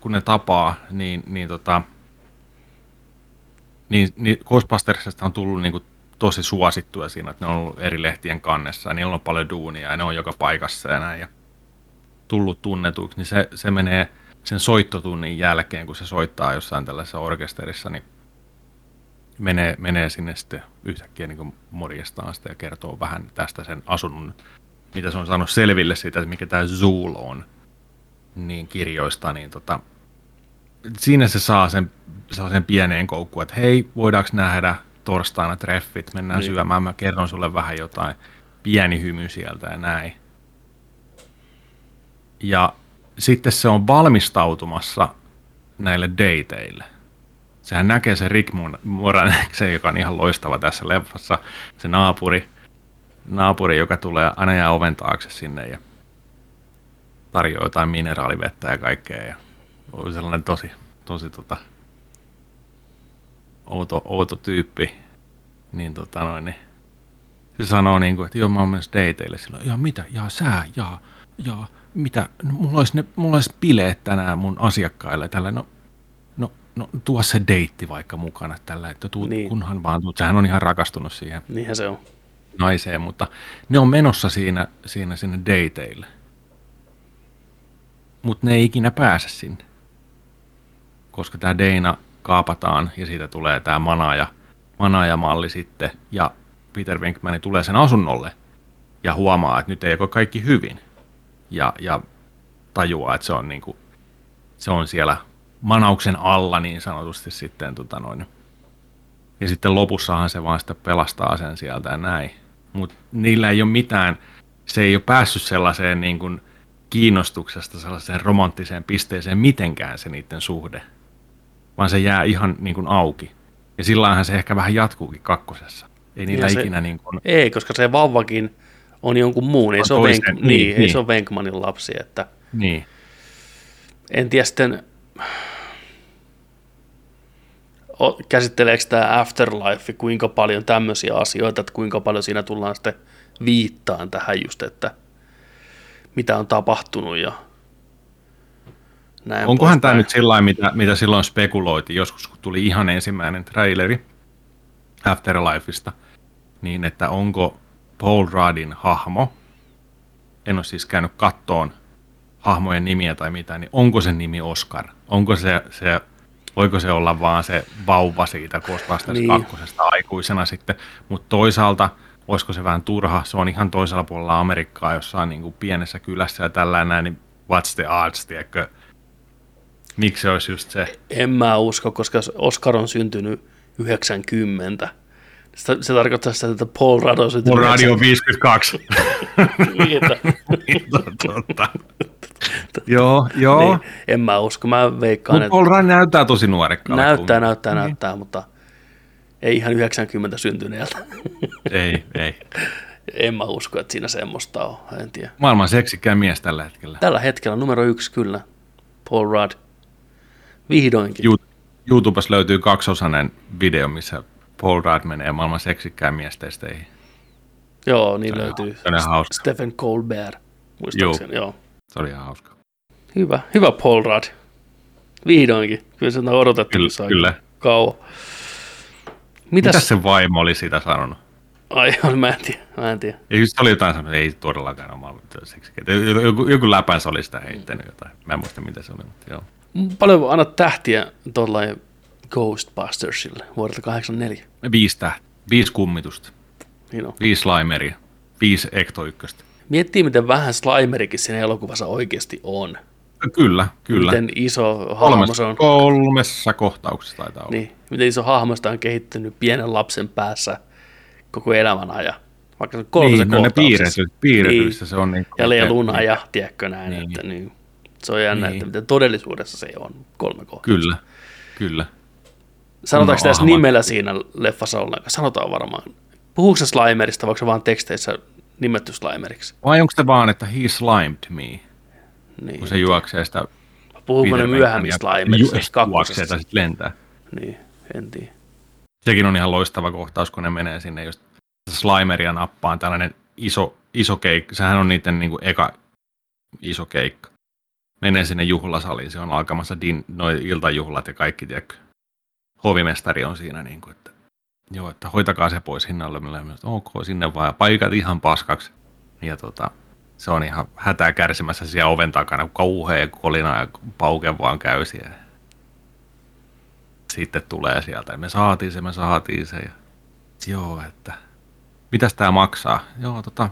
kun ne tapaa, niin, niin, tota, niin, niin Ghostbustersista on tullut niin kuin tosi suosittuja siinä, että ne on ollut eri lehtien kannessa ja niillä on paljon duunia ja ne on joka paikassa ja näin. Ja tullut tunnetuksi, niin se, se menee sen soittotunnin jälkeen, kun se soittaa jossain tällaisessa orkesterissa, niin menee, menee sinne sitten yhtäkkiä niin morjestaan sitä ja kertoo vähän tästä sen asunnon mitä se on saanut selville siitä, että mikä tämä Zool on, niin kirjoista, niin tota, siinä se saa sen, saa sen pieneen koukkuun, että hei, voidaanko nähdä torstaina treffit, mennään niin. syömään, mä kerron sulle vähän jotain, pieni hymy sieltä ja näin. Ja sitten se on valmistautumassa näille dateille. Sehän näkee se Rick se joka on ihan loistava tässä leffassa, se naapuri, naapuri, joka tulee aina jää oven taakse sinne ja tarjoaa jotain mineraalivettä ja kaikkea. Ja oli sellainen tosi, tosi tota, outo, outo tyyppi. Niin, tota noin, niin se sanoo niin kuin, että joo mä oon menossa dateille silloin. Ja mitä? Ja sä? Ja, ja mitä? No, mulla, olisi ne, mulla olisi bileet tänään mun asiakkaille. Tällä, no, no, no tuo se deitti vaikka mukana tällä, että tuu, niin. kunhan vaan tuut. Sehän on ihan rakastunut siihen. Niinhän se on naiseen, mutta ne on menossa siinä, siinä sinne dateille. Mutta ne ei ikinä pääse sinne. Koska tämä Deina kaapataan ja siitä tulee tämä manaaja, manaajamalli sitten. Ja Peter Venkman tulee sen asunnolle ja huomaa, että nyt ei ole kaikki hyvin. Ja, ja tajuaa, että se on, niinku, se on siellä manauksen alla niin sanotusti sitten tota noin, Ja sitten lopussahan se vaan sitten pelastaa sen sieltä ja näin. Mutta niillä ei ole mitään, se ei ole päässyt sellaiseen niin kuin kiinnostuksesta sellaiseen romanttiseen pisteeseen mitenkään se niiden suhde. Vaan se jää ihan niin kuin auki. Ja sillähän se ehkä vähän jatkuukin kakkosessa. Ei niillä se, ikinä niin kuin... Ei, koska se vauvakin on jonkun muun. Ei, se ole, Venk... niin, niin, ei niin. se ole Venkmanin lapsi. Että... Niin. En tiedä sitten, käsitteleekö tämä Afterlife kuinka paljon tämmöisiä asioita, että kuinka paljon siinä tullaan sitten viittaan tähän just, että mitä on tapahtunut ja näin Onkohan tämä nyt sillä mitä, mitä silloin spekuloitiin joskus, kun tuli ihan ensimmäinen traileri Afterlifeista, niin että onko Paul Ruddin hahmo, en ole siis käynyt kattoon hahmojen nimiä tai mitään, niin onko se nimi Oscar? Onko se, se voiko se olla vaan se vauva siitä Ghostbusters niin. kakkosesta aikuisena sitten, mutta toisaalta olisiko se vähän turha, se on ihan toisella puolella Amerikkaa jossain niin kuin pienessä kylässä ja tällä näin, niin what's the odds, tiedätkö? Miksi se olisi just se? En mä usko, koska Oscar on syntynyt 90. Se, se tarkoittaa sitä, että Paul Rudd on syntynyt... Paul Radio 52. niin, totta. Joo, joo. Niin, en mä usko, mä veikkaan. Mutta Paul Rudd näyttää tosi nuorekkaalta. Näyttää, näyttää, niin. näyttää, mutta ei ihan 90 syntyneeltä. ei, ei. En mä usko, että siinä semmoista on, en tiedä. Maailman seksikään mies tällä hetkellä. Tällä hetkellä numero yksi kyllä, Paul Rudd. Vihdoinkin. YouTubessa löytyy kaksosainen video, missä Paul Rudd menee maailman seksikkään miestesteihin. Joo, niin se löytyy. Se hauska. Stephen Colbert, muistaakseni. Joo. joo. Se oli ihan hauska. Hyvä, hyvä Paul Rudd. Vihdoinkin. Kyllä se on odotettu kyllä, kyllä. kauan. Mitäs... Mitäs se vaimo oli sitä sanonut? Ai, mä en tiedä. Mä en tiedä. Ja just oli jotain sanonut, ei todellakaan ole maailman joku, joku läpänsä oli sitä heittänyt jotain. Mä en muista, mitä se oli, mutta joo. Paljon annat tähtiä tuollain Ghostbustersille vuodelta 84? Viisi tähtiä. Viisi kummitusta. Niin on. Viisi Slimeria. Viisi Ekto ykköstä. Miettii, miten vähän Slimerikin siinä elokuvassa oikeasti on. Kyllä, kyllä. Miten iso hahmo se on. Kolmessa kohtauksessa taitaa olla. Niin, miten iso hahmo on kehittynyt pienen lapsen päässä koko elämän ajan. Vaikka se kolmessa niin, no ne piirrety, piirretyissä niin. se on niin. Ja Luna ja tiedätkö näin, niin. että niin. Se on jännä, niin. että miten todellisuudessa se on kolme kohtaa. Kyllä, kyllä. Sanotaanko no, tässä nimellä siinä leffassa ollenkaan? Sanotaan varmaan. Puhuuko se Slimerista, vaikka se vaan teksteissä nimetty Slimeriksi? Vai onko se vaan, että he slimed me? Niin. Kun se juoksee sitä... Puhuuko ne myöhemmin Slimerista? Ju- juoksee tai sitten lentää. Niin, en tiedä. Sekin on ihan loistava kohtaus, kun ne menee sinne just Slimeria nappaan, tällainen iso, iso keikka. Sehän on niiden niin kuin eka iso keikka. Menee sinne juhlasaliin, se on alkamassa din, noin iltajuhlat ja kaikki, tiedätkö. Hovimestari on siinä, niin kuin, joo, että hoitakaa se pois hinnalle. Millä ok, sinne vaan, ja paikat ihan paskaksi. Ja tota, se on ihan hätää kärsimässä siellä oven takana, kun kauhea kolina ja pauke vaan käy siellä. Sitten tulee sieltä, me saatiin se, me saatiin se. Ja, joo, että mitäs tämä maksaa? Joo, tota,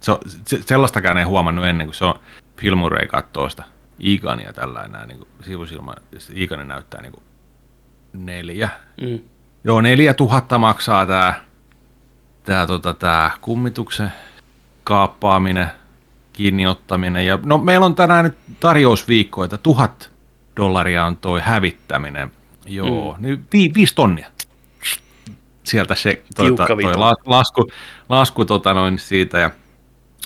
se, se, sellaistakaan ei huomannut ennen kuin se on Filmurei katsoo sitä Igania tällainen niin sivusilma. Igani näyttää niin kuin neljä. Mm. Joo, neljä tuhatta maksaa tämä tää, tota, tää kummituksen kaappaaminen, kiinniottaminen. Ja, no, meillä on tänään nyt tarjousviikko, että tuhat dollaria on toi hävittäminen. Joo, mm. niin vi, viisi tonnia. Sieltä se toi, toi lasku, lasku tota noin siitä ja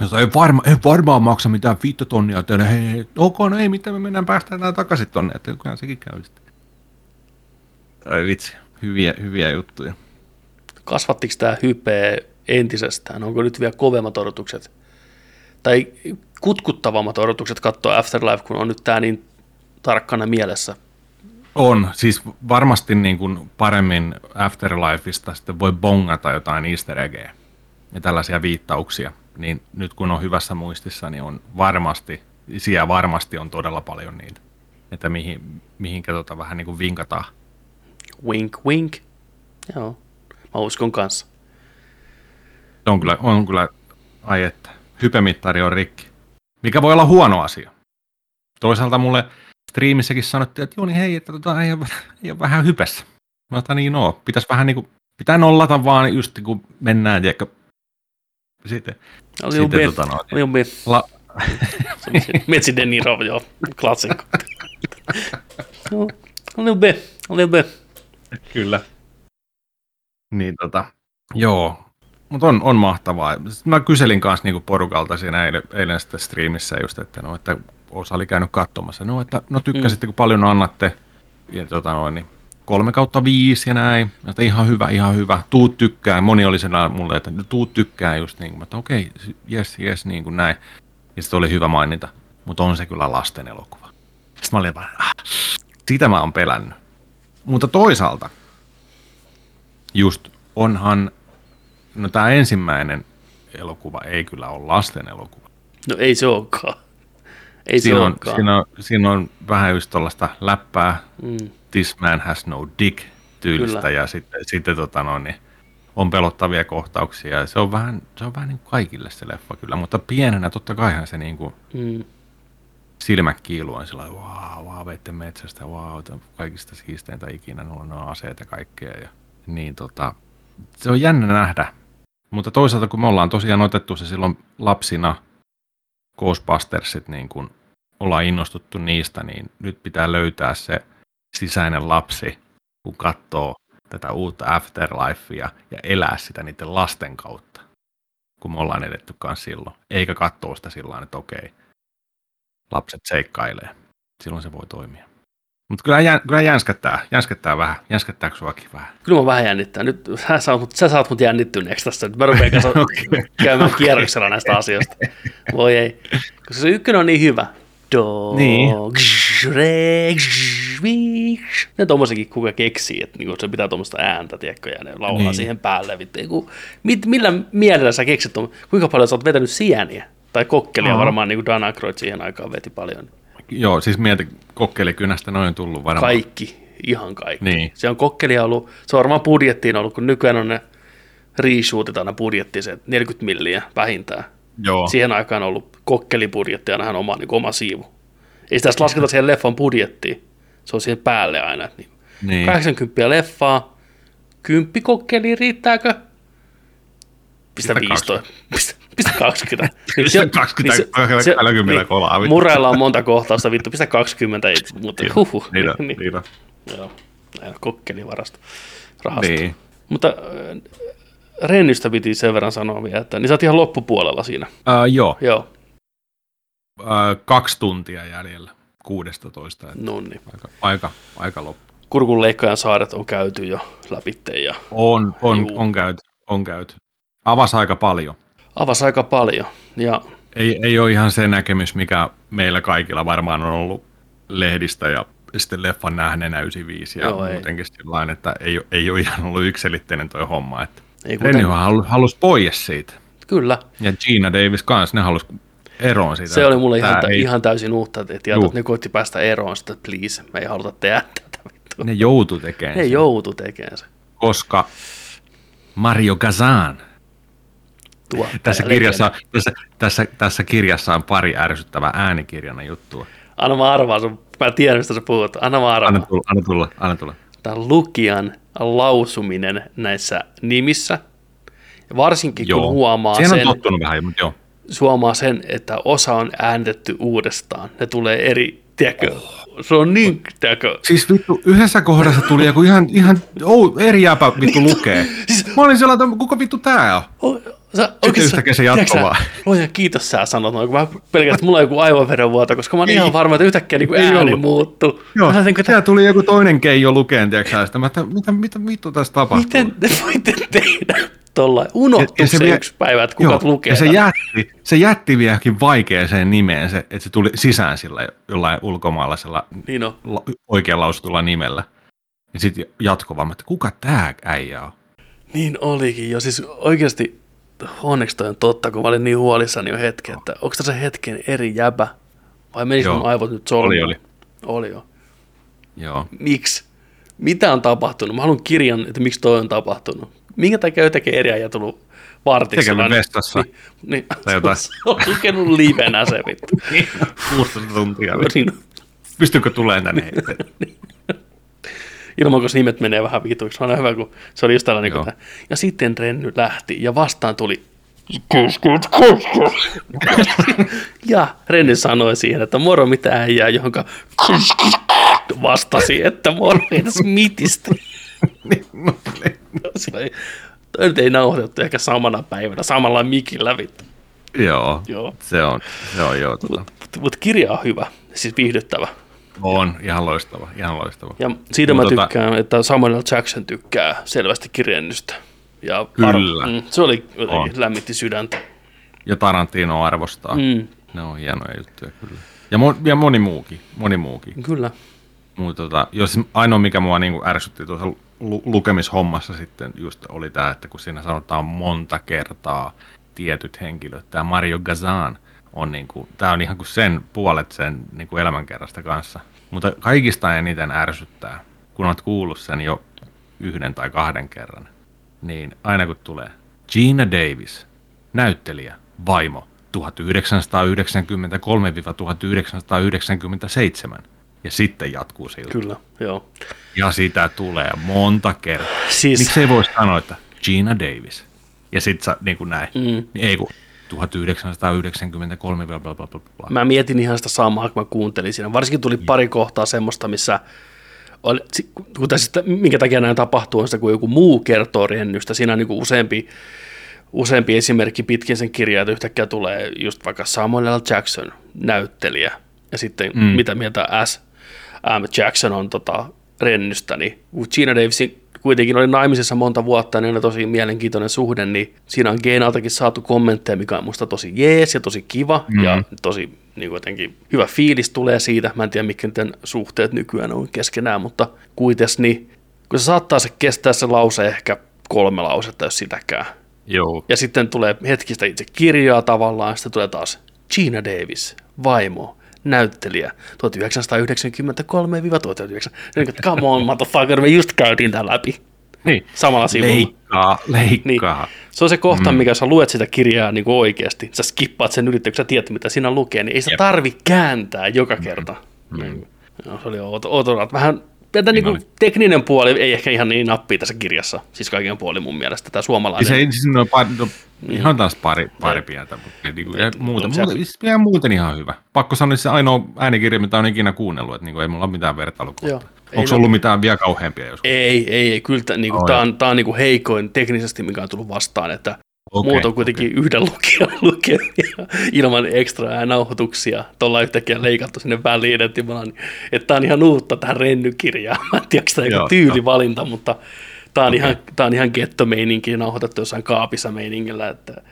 jos ei, varma, ei varmaan maksa mitään viittä tonnia, että hei, hei, ok, no ei mitään, me mennään päästään takaisin tonne, että kyllä sekin käy sitten. Ai vitsi, hyviä, hyviä juttuja. Kasvattiko tämä hype entisestään? Onko nyt vielä kovemmat odotukset? Tai kutkuttavammat odotukset katsoa Afterlife, kun on nyt tämä niin tarkkana mielessä? On, siis varmasti niin kuin paremmin Afterlifeista sitten voi bongata jotain easter eggejä ja tällaisia viittauksia. Niin nyt kun on hyvässä muistissa, niin on varmasti, siellä varmasti on todella paljon niitä, että mihin, mihinkä tota vähän niin kuin vinkataan. Wink, wink. Joo, mä uskon kanssa. On kyllä, on kyllä ai että, hypemittari on rikki. Mikä voi olla huono asia. Toisaalta mulle striimissäkin sanottiin, että joo niin hei, että tota, ei, ole, ei ole vähän hypessä. Mä otan niin oo. Pitäisi vähän niinku, pitää nollata vaan just kun mennään, tiedätkö. Sitten, little sitten tota noin. a little bit. La, Metsi De Niro, joo, klassikko. no, bit, a little bit. Kyllä. Niin tota, joo. Mutta on, on mahtavaa. Sitten mä kyselin kanssa niinku porukalta siinä eilen, eilen sitten striimissä just, että, no, että osa oli käynyt katsomassa. No, että no tykkäsitte, kun paljon annatte. Ja tota noin, niin kolme kautta viisi ja näin. Ja Että ihan hyvä, ihan hyvä. Tuut tykkään. Moni oli siinä mulle, että tuut tykkään just niin kuin. Että okei, jes, jes, niin kuin näin. Ja sitten oli hyvä maininta. Mutta on se kyllä lasten elokuva. Sitten mä olin vaan, ah, sitä mä oon pelännyt. Mutta toisaalta, just onhan, no tämä ensimmäinen elokuva ei kyllä ole lasten elokuva. No ei se olekaan. Ei se Siinä on, olekaan. siinä, on, siinä on vähän just tuollaista läppää, Mm. this man has no dick tyylistä Kyllä. ja sitten, sitten tota noin, niin on pelottavia kohtauksia se on vähän, se on vähän niin kuin kaikille se leffa kyllä, mutta pienenä totta kaihan se niin kuin Mm. Silmät on sellainen, wow, wow, veitte metsästä, on kaikista siisteintä ikinä, nulla on nuo aseet ja kaikkea. Ja, niin tota, se on jännä nähdä. Mutta toisaalta kun me ollaan tosiaan otettu se silloin lapsina, Ghostbustersit, niin kun ollaan innostuttu niistä, niin nyt pitää löytää se sisäinen lapsi, kun katsoo tätä uutta Afterlifea ja elää sitä niiden lasten kautta, kun me ollaan edetty kanssa silloin. Eikä katsoa sitä sillä että okei, lapset seikkailee. Silloin se voi toimia. Mutta kyllä, jän, kyllä jänskättää, jänskättää vähän. Jänskättääkö suakin vähän? Kyllä mä vähän jännittää. Nyt sä saat mut, sä saat mut jännittyneeksi tästä. Nyt mä rupean kanssa Okei. käymään kierroksella näistä asioista. Voi ei. Koska se ykkönen on niin hyvä. Dog, Niin. Shrek, Shrek. Ne tommosikin kuka keksii, että niinku se pitää tuommoista ääntä, tiedätkö, ja ne laulaa Niin. siihen päälle. Vittu, mit, millä mielellä sä keksit tuon? Kuinka paljon sä oot vetänyt sieniä? Tai kokkelia Aha. varmaan, niin kuin Dan Aykroyd siihen aikaan veti paljon. Joo, siis mieti, kokkelikynästä noin tullut varmaan. Kaikki, ihan kaikki. Niin. Se on kokkelia ollut, se on varmaan budjettiin ollut, kun nykyään on ne reshootit aina budjetti, se 40 milliä vähintään. Joo, Siihen aikaan on ollut kokkelibudjetti aina ihan oma, niin oma siivu. Ei sitä lasketa siihen leffan budjettiin. Se on siihen päälle aina. Niin. niin. 80 leffaa, 10 kokkeli, riittääkö? Pistä Pistä 15. Pistä, pistä 20. Pistä 20, 20 kolaa, vittu. Murreilla on monta kohtausta, vittu, pistä 20, ei, mutta huhuh. Niin on, niin, niin on. Joo, kokkelivarasto. Rahasto. Niin. Mutta äh, Rennystä piti sen verran sanoa vielä, että niin sä oot ihan loppupuolella siinä. Uh, joo, Joo, uh, kaksi tuntia jäljellä 16. Että no niin. aika, aika, aika loppu. Kurkunleikkajan saaret on käyty jo läpitte ja On, on, Juu. on käyty, on käyty. Avas aika paljon. Avasi aika paljon. Ja Ei, ei ole ihan se näkemys, mikä meillä kaikilla varmaan on ollut lehdistä ja sitten leffan nähneenä 95 ja Joo, ei. muutenkin sillain, että ei, ei ole ihan ollut yksilitteinen toi homma. Että ei kuten, Renny halus, halus pois siitä. kyllä, Ja Gina Davis kanssa, ne halus eroon siitä. se oli mulle ihan, ei- ihan täysin uutta, että jätät, ne koitti päästä eroon sitä, että please, me ei haluta tehdä tätä. Vittu. Ne joutu tekemään Ne sen, joutu tekemään se. koska Mario Kazan. Tuottaja, Tässä kirjassa, tässä, tässä, tässä kirjassa on pari ärsyttävää äänikirjana juttua. Anna mä arvaan, sun, mä tiedän, mistä sä puhut. Anna mä arvaan. Anna tulla, anna tulla, anna tulla. Tämä lukijan lausuminen näissä nimissä, varsinkin kun huomaa Siihen sen, on tottunut vähän, mutta joo. huomaa sen, että osa on äänetetty uudestaan. Ne tulee eri, tiedätkö, se on niin, tiedätkö, Siis vittu, yhdessä kohdassa tuli joku ihan, ihan oh, eri jäpä vittu lukee. Siis- Mä olin sellainen, että kuka vittu tää on? Sä, oikeesti, yhtäkkiä se jatkoi vaan. Luojan kiitos sä sanot noin, kun mä pelkään, että mulla on joku aivoverenvuoto, koska mä oon Ei. ihan varma, että yhtäkkiä niin Ei ääni ollut. muuttuu. Joo, Mä että siellä tuli joku toinen keijo lukeen, tiedätkö sä, sitä. Mä että mitä, mitä vittu tässä tapahtuu? miten te voitte tehdä Ja- ja se, se vie- yksi päivä, että kuka Joo, lukee ja se jätti, se jätti vieläkin vaikeaseen nimeen, se, että se tuli sisään sillä jollain ulkomaalaisella Niin on. la, oikein lausutulla nimellä. Ja sitten jatko vaan, että kuka tää äijä on? Niin olikin jo. Siis oikeasti onneksi toi on totta, kun mä olin niin huolissani jo hetken, että onko tässä hetken eri jäbä? Vai Joo. mun aivot nyt solmuun? Oli, oli. Oli jo. Joo. Miksi? Mitä on tapahtunut? Mä haluan kirjan, että miksi toi on tapahtunut. Minkä takia jotenkin eri äijä tullut vartiksi? Tekemään vessassa. Niin, niin, Tai jotain. Se on lukenut livenä se vittu. 16 tuntia. niin, Pystyykö tulemaan tänne? ilman kun nimet menee vähän vituiksi. On hyvä, kun se oli just tällainen. Niin ja sitten Renny lähti ja vastaan tuli ja Renny sanoi siihen, että moro mitä äijää, johonka vastasi, että moro Smithistä. Toi nyt ei nauhoitettu ehkä samana päivänä, samalla mikillä vittu. Joo, joo, se on, se on joo. Tuota. Mutta mut kirja on hyvä, siis viihdyttävä. On, ihan loistava, ihan loistava. Ja siitä Mut mä tota- tykkään, että Samuel Jackson tykkää selvästi kirjennystä. Ja Kyllä. Ar- mm, se oli jotenkin lämmitti sydäntä. Ja Tarantino arvostaa. Mm. Ne on hienoja juttuja, kyllä. Ja, mo- ja moni muukin, moni muukin. Kyllä. Mutta tota, jos ainoa, mikä mua niinku ärsytti tuossa lu- lukemishommassa sitten just oli tämä, että kun siinä sanotaan monta kertaa tietyt henkilöt, tämä Mario Gazan on niinku, tämä on ihan kuin sen puolet sen niinku elämänkerrasta kanssa. Mutta kaikista eniten ärsyttää, kun olet kuullut sen jo yhden tai kahden kerran, niin aina kun tulee Gina Davis, näyttelijä, vaimo, 1993-1997, ja sitten jatkuu se juttu. Kyllä, joo. Ja sitä tulee monta kertaa. Siis... Miksi ei voi sanoa, että Gina Davis? Ja sitten niin kuin näin. Mm. Niin ei kun 1993, bla, bla, bla, bla. Mä mietin ihan sitä samaa, kun mä kuuntelin siinä. Varsinkin tuli pari kohtaa semmoista, missä oli, kun tässä, minkä takia näin tapahtuu, on sitä, kun joku muu kertoo rennystä. Siinä on niin useampi, useampi esimerkki pitkin sen kirjaa, että yhtäkkiä tulee just vaikka Samuel L. Jackson, näyttelijä, ja sitten mm. mitä mieltä S. M. Jackson on tota, rennystä, niin Gina Davisin kuitenkin oli naimisissa monta vuotta, niin on tosi mielenkiintoinen suhde, niin siinä on Geenaltakin saatu kommentteja, mikä on musta tosi jees ja tosi kiva mm. ja tosi niin jotenkin hyvä fiilis tulee siitä. Mä en tiedä, miten suhteet nykyään on keskenään, mutta kuitenkin, niin kun se saattaa se kestää se lause ehkä kolme lausetta, jos sitäkään. Joo. Ja sitten tulee hetkistä itse kirjaa tavallaan, sitten tulee taas Gina Davis, vaimo, näyttelijä 1993-1999. Come on, motherfucker, me just käytiin tämän läpi. Niin. Samalla sivulla. Leikkaa, leikkaa. Niin. Se on se kohta, mm. mikä sä luet sitä kirjaa niin kuin oikeasti. Sä skippaat sen yrittäjän, kun sä tiedät, mitä siinä lukee, niin ei sä tarvi kääntää joka kerta. Mm. Niin. No, se oli outo, outo vähän Tätä niin kuin, tekninen puoli ei ehkä ihan niin nappia tässä kirjassa, siis kaiken puoli mun mielestä, tämä suomalainen. Se, siis no, pari, no, ihan taas pari, pari pientä, mutta niin kuin, ja muuten, muuten, siis ihan muuten ihan hyvä. Pakko sanoa, että se ainoa äänikirja, mitä on ikinä kuunnellut, että niin kuin, ei mulla ole mitään vertailukohtaa. Onko ollut mitään vielä kauheampia joskus? Ei, ei, ei. Kyllä tämä, niin kuin, oh, tämä on, tämä on niin kuin heikoin teknisesti, mikä on tullut vastaan, että Okay, Muut on kuitenkin okay. yhden lukijan lukemia ilman ekstra nauhoituksia. Tuolla yhtäkkiä leikattu sinne väliin, että, että tämä on ihan uutta tähän rennykirjaan. Mä en tiedä, tämä tyylivalinta, mutta Tämä on, okay. ihan, tämä on ihan getto-meininki nauhoitettu jossain kaapissa meiningillä, että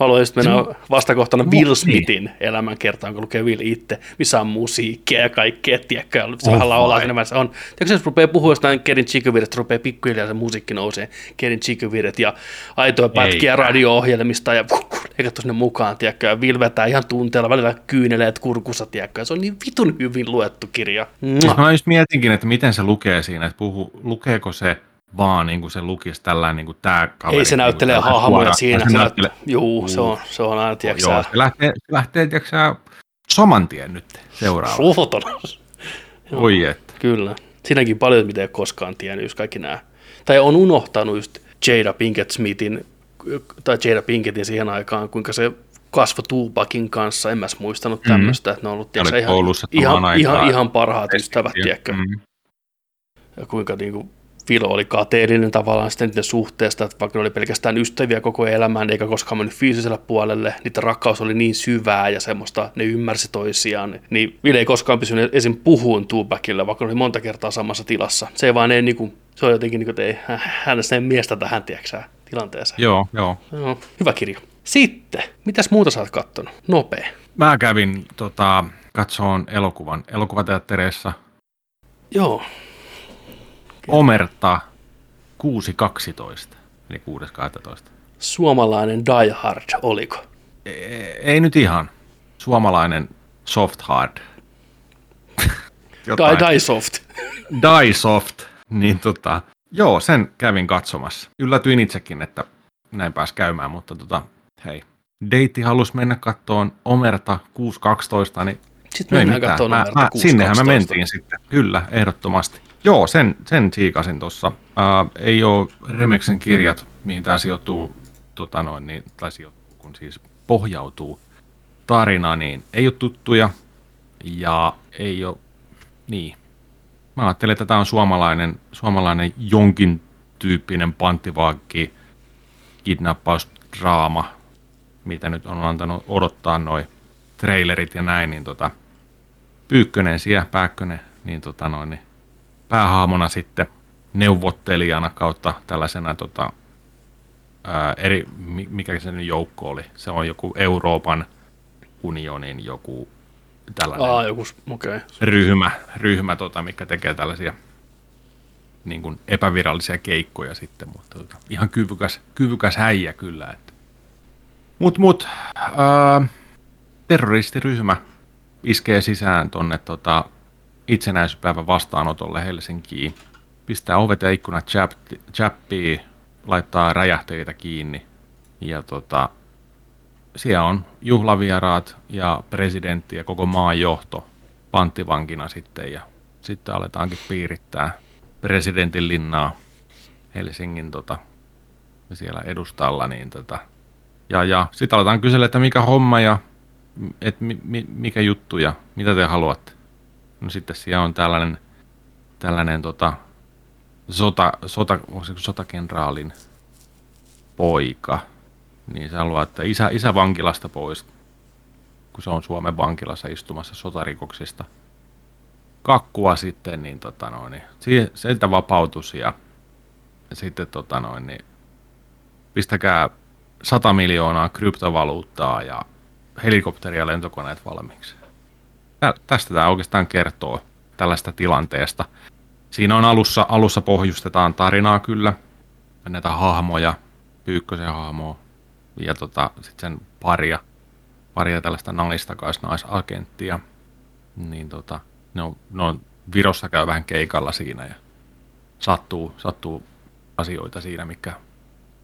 mä haluan just mennä vastakohtana Will Smithin elämänkertaan, kun lukee Will itse, missä on musiikkia ja kaikkea, tiedätkö, ja se vähän laulaa siinä vaiheessa. On. Tiedätkö, jos rupeaa puhua jostain Kerin Chikoviret, rupeaa pikkuhiljaa se musiikki nousee, Kerin Chikoviret ja aitoja pätkiä radio-ohjelmista ja leikattu sinne mukaan, tiedätkö, ja Will vetää ihan tunteella, välillä kyyneleet kurkussa, tiedätkö, ja se on niin vitun hyvin luettu kirja. Siis mä just mietinkin, että miten se lukee siinä, että puhu, lukeeko se vaan niin kuin se lukisi tällainen niin kuin tämä kaveri. Ei se niin hahmoja siinä. Se näyttelee, juu, se on, se on aina, tiedätkö Joo, se lähtee, se lähtee tiedätkö saman tien nyt seuraava. Suoton. Oi että. Kyllä. Siinäkin paljon, mitä ei koskaan tiennyt, just kaikki nämä. Tai on unohtanut just Jada Pinkett Smithin, tai Jada Pinkettin siihen aikaan, kuinka se kasvo Tupakin kanssa, en mä muistanut mm-hmm. tämmöistä, että ne on ollut tiedätkö, ihan, ihan, ihan, ihan parhaat ystävät, tiedätkö. Mm-hmm. Ja kuinka niin Filo oli kateellinen tavallaan sitten niiden suhteesta, että vaikka ne oli pelkästään ystäviä koko elämän eikä koskaan mennyt fyysisellä puolelle, niiden rakkaus oli niin syvää ja semmoista, ne ymmärsi toisiaan, niin Ville ei koskaan pysynyt esim. puhuun Tupacille, vaikka ne oli monta kertaa samassa tilassa. Se ei vaan ei niinku, se on jotenkin niinku, että ei hänestä miestä tähän, tiedäksä, tilanteeseen. Joo, joo. joo. Hyvä kirja. Sitten, mitäs muuta sä oot kattonut? Nopea. Mä kävin tota, katsoon elokuvan elokuvateattereissa. Joo. Omerta 6.12, eli 6.12. Suomalainen Die Hard, oliko? Ei, ei nyt ihan. Suomalainen Soft Hard. die, die Soft. die Soft. Niin tota, joo, sen kävin katsomassa. Yllätyin itsekin, että näin pääs käymään, mutta tota, hei. Deitti halusi mennä kattoon Omerta 6.12, niin sitten mennään katsomaan Omerta 6.12. Sinnehän me mentiin sitten, kyllä, ehdottomasti. Joo, sen, sen siikasin tuossa. Uh, ei ole Remeksen kirjat, mihin tämä sijoittuu, tota noin, niin, tai sijoittuu, kun siis pohjautuu tarina, niin ei ole tuttuja ja ei ole, niin. Mä ajattelin, että tämä on suomalainen, suomalainen jonkin tyyppinen panttivaakki kidnappausdraama, mitä nyt on antanut odottaa noin trailerit ja näin, niin tota, Pyykkönen siellä, Pääkkönen, niin, tota noin, niin päähaamona sitten neuvottelijana kautta tällaisena tota, ää, eri, mikä se nyt joukko oli. Se on joku Euroopan unionin joku tällainen Aa, joku, okay. ryhmä, ryhmä tota, mikä tekee tällaisia niin kuin epävirallisia keikkoja sitten, mutta tota, ihan kyvykäs, kyvykäs häijä kyllä. Että. Mut, mut, ää, terroristiryhmä iskee sisään tonne tota, itsenäisyyspäivän vastaanotolle Helsinkiin, pistää ovet ja ikkunat chappiin, laittaa räjähteitä kiinni ja tota, siellä on juhlavieraat ja presidentti ja koko maan johto panttivankina sitten ja sitten aletaankin piirittää presidentin linnaa Helsingin tota, siellä edustalla. Niin tota, ja, ja sitten aletaan kysellä, että mikä homma ja et mi, mi, mikä juttu ja mitä te haluatte. No sitten siellä on tällainen, tällainen tota, sota, sota, sotakenraalin poika. Niin se haluaa, että isä, isä vankilasta pois, kun se on Suomen vankilassa istumassa sotarikoksista. Kakkua sitten, niin, tota noin, niin sieltä vapautus ja sitten tota noin, niin pistäkää 100 miljoonaa kryptovaluuttaa ja helikopteria ja lentokoneet valmiiksi tästä tämä oikeastaan kertoo tällaista tilanteesta. Siinä on alussa, alussa pohjustetaan tarinaa kyllä, näitä hahmoja, Pyykkösen hahmoa ja tota, sitten sen paria, paria tällaista naistakais-naisagenttia. Niin tota, ne on, ne on Virossa käy vähän keikalla siinä ja sattuu, sattuu asioita siinä, mikä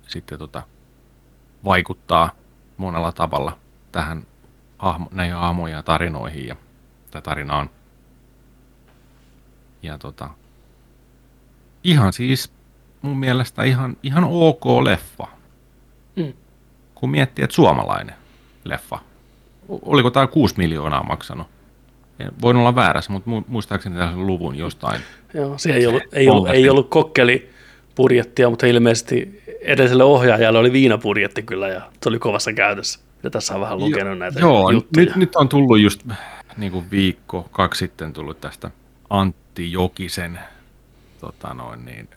sitten tota, vaikuttaa monella tavalla tähän hahmo, näihin hahmoihin ja tarinoihin. Ja tai tarinaan. Ja tota, ihan siis mun mielestä ihan, ihan ok leffa. Mm. Kun miettii, että suomalainen leffa. Oliko tämä 6 miljoonaa maksanut? Voin olla väärässä, mutta muistaakseni tässä luvun jostain. Joo, se ei ollut, ei ollut, ei ollut kokkeli budjettia, mutta ilmeisesti edelliselle ohjaajalle oli viinapudjetti kyllä ja se oli kovassa käytössä. Ja tässä on vähän lukenut näitä Joo, juttuja. Nyt, nyt on tullut just niin kuin viikko, kaksi sitten tullut tästä Antti Jokisen tota noin, niin,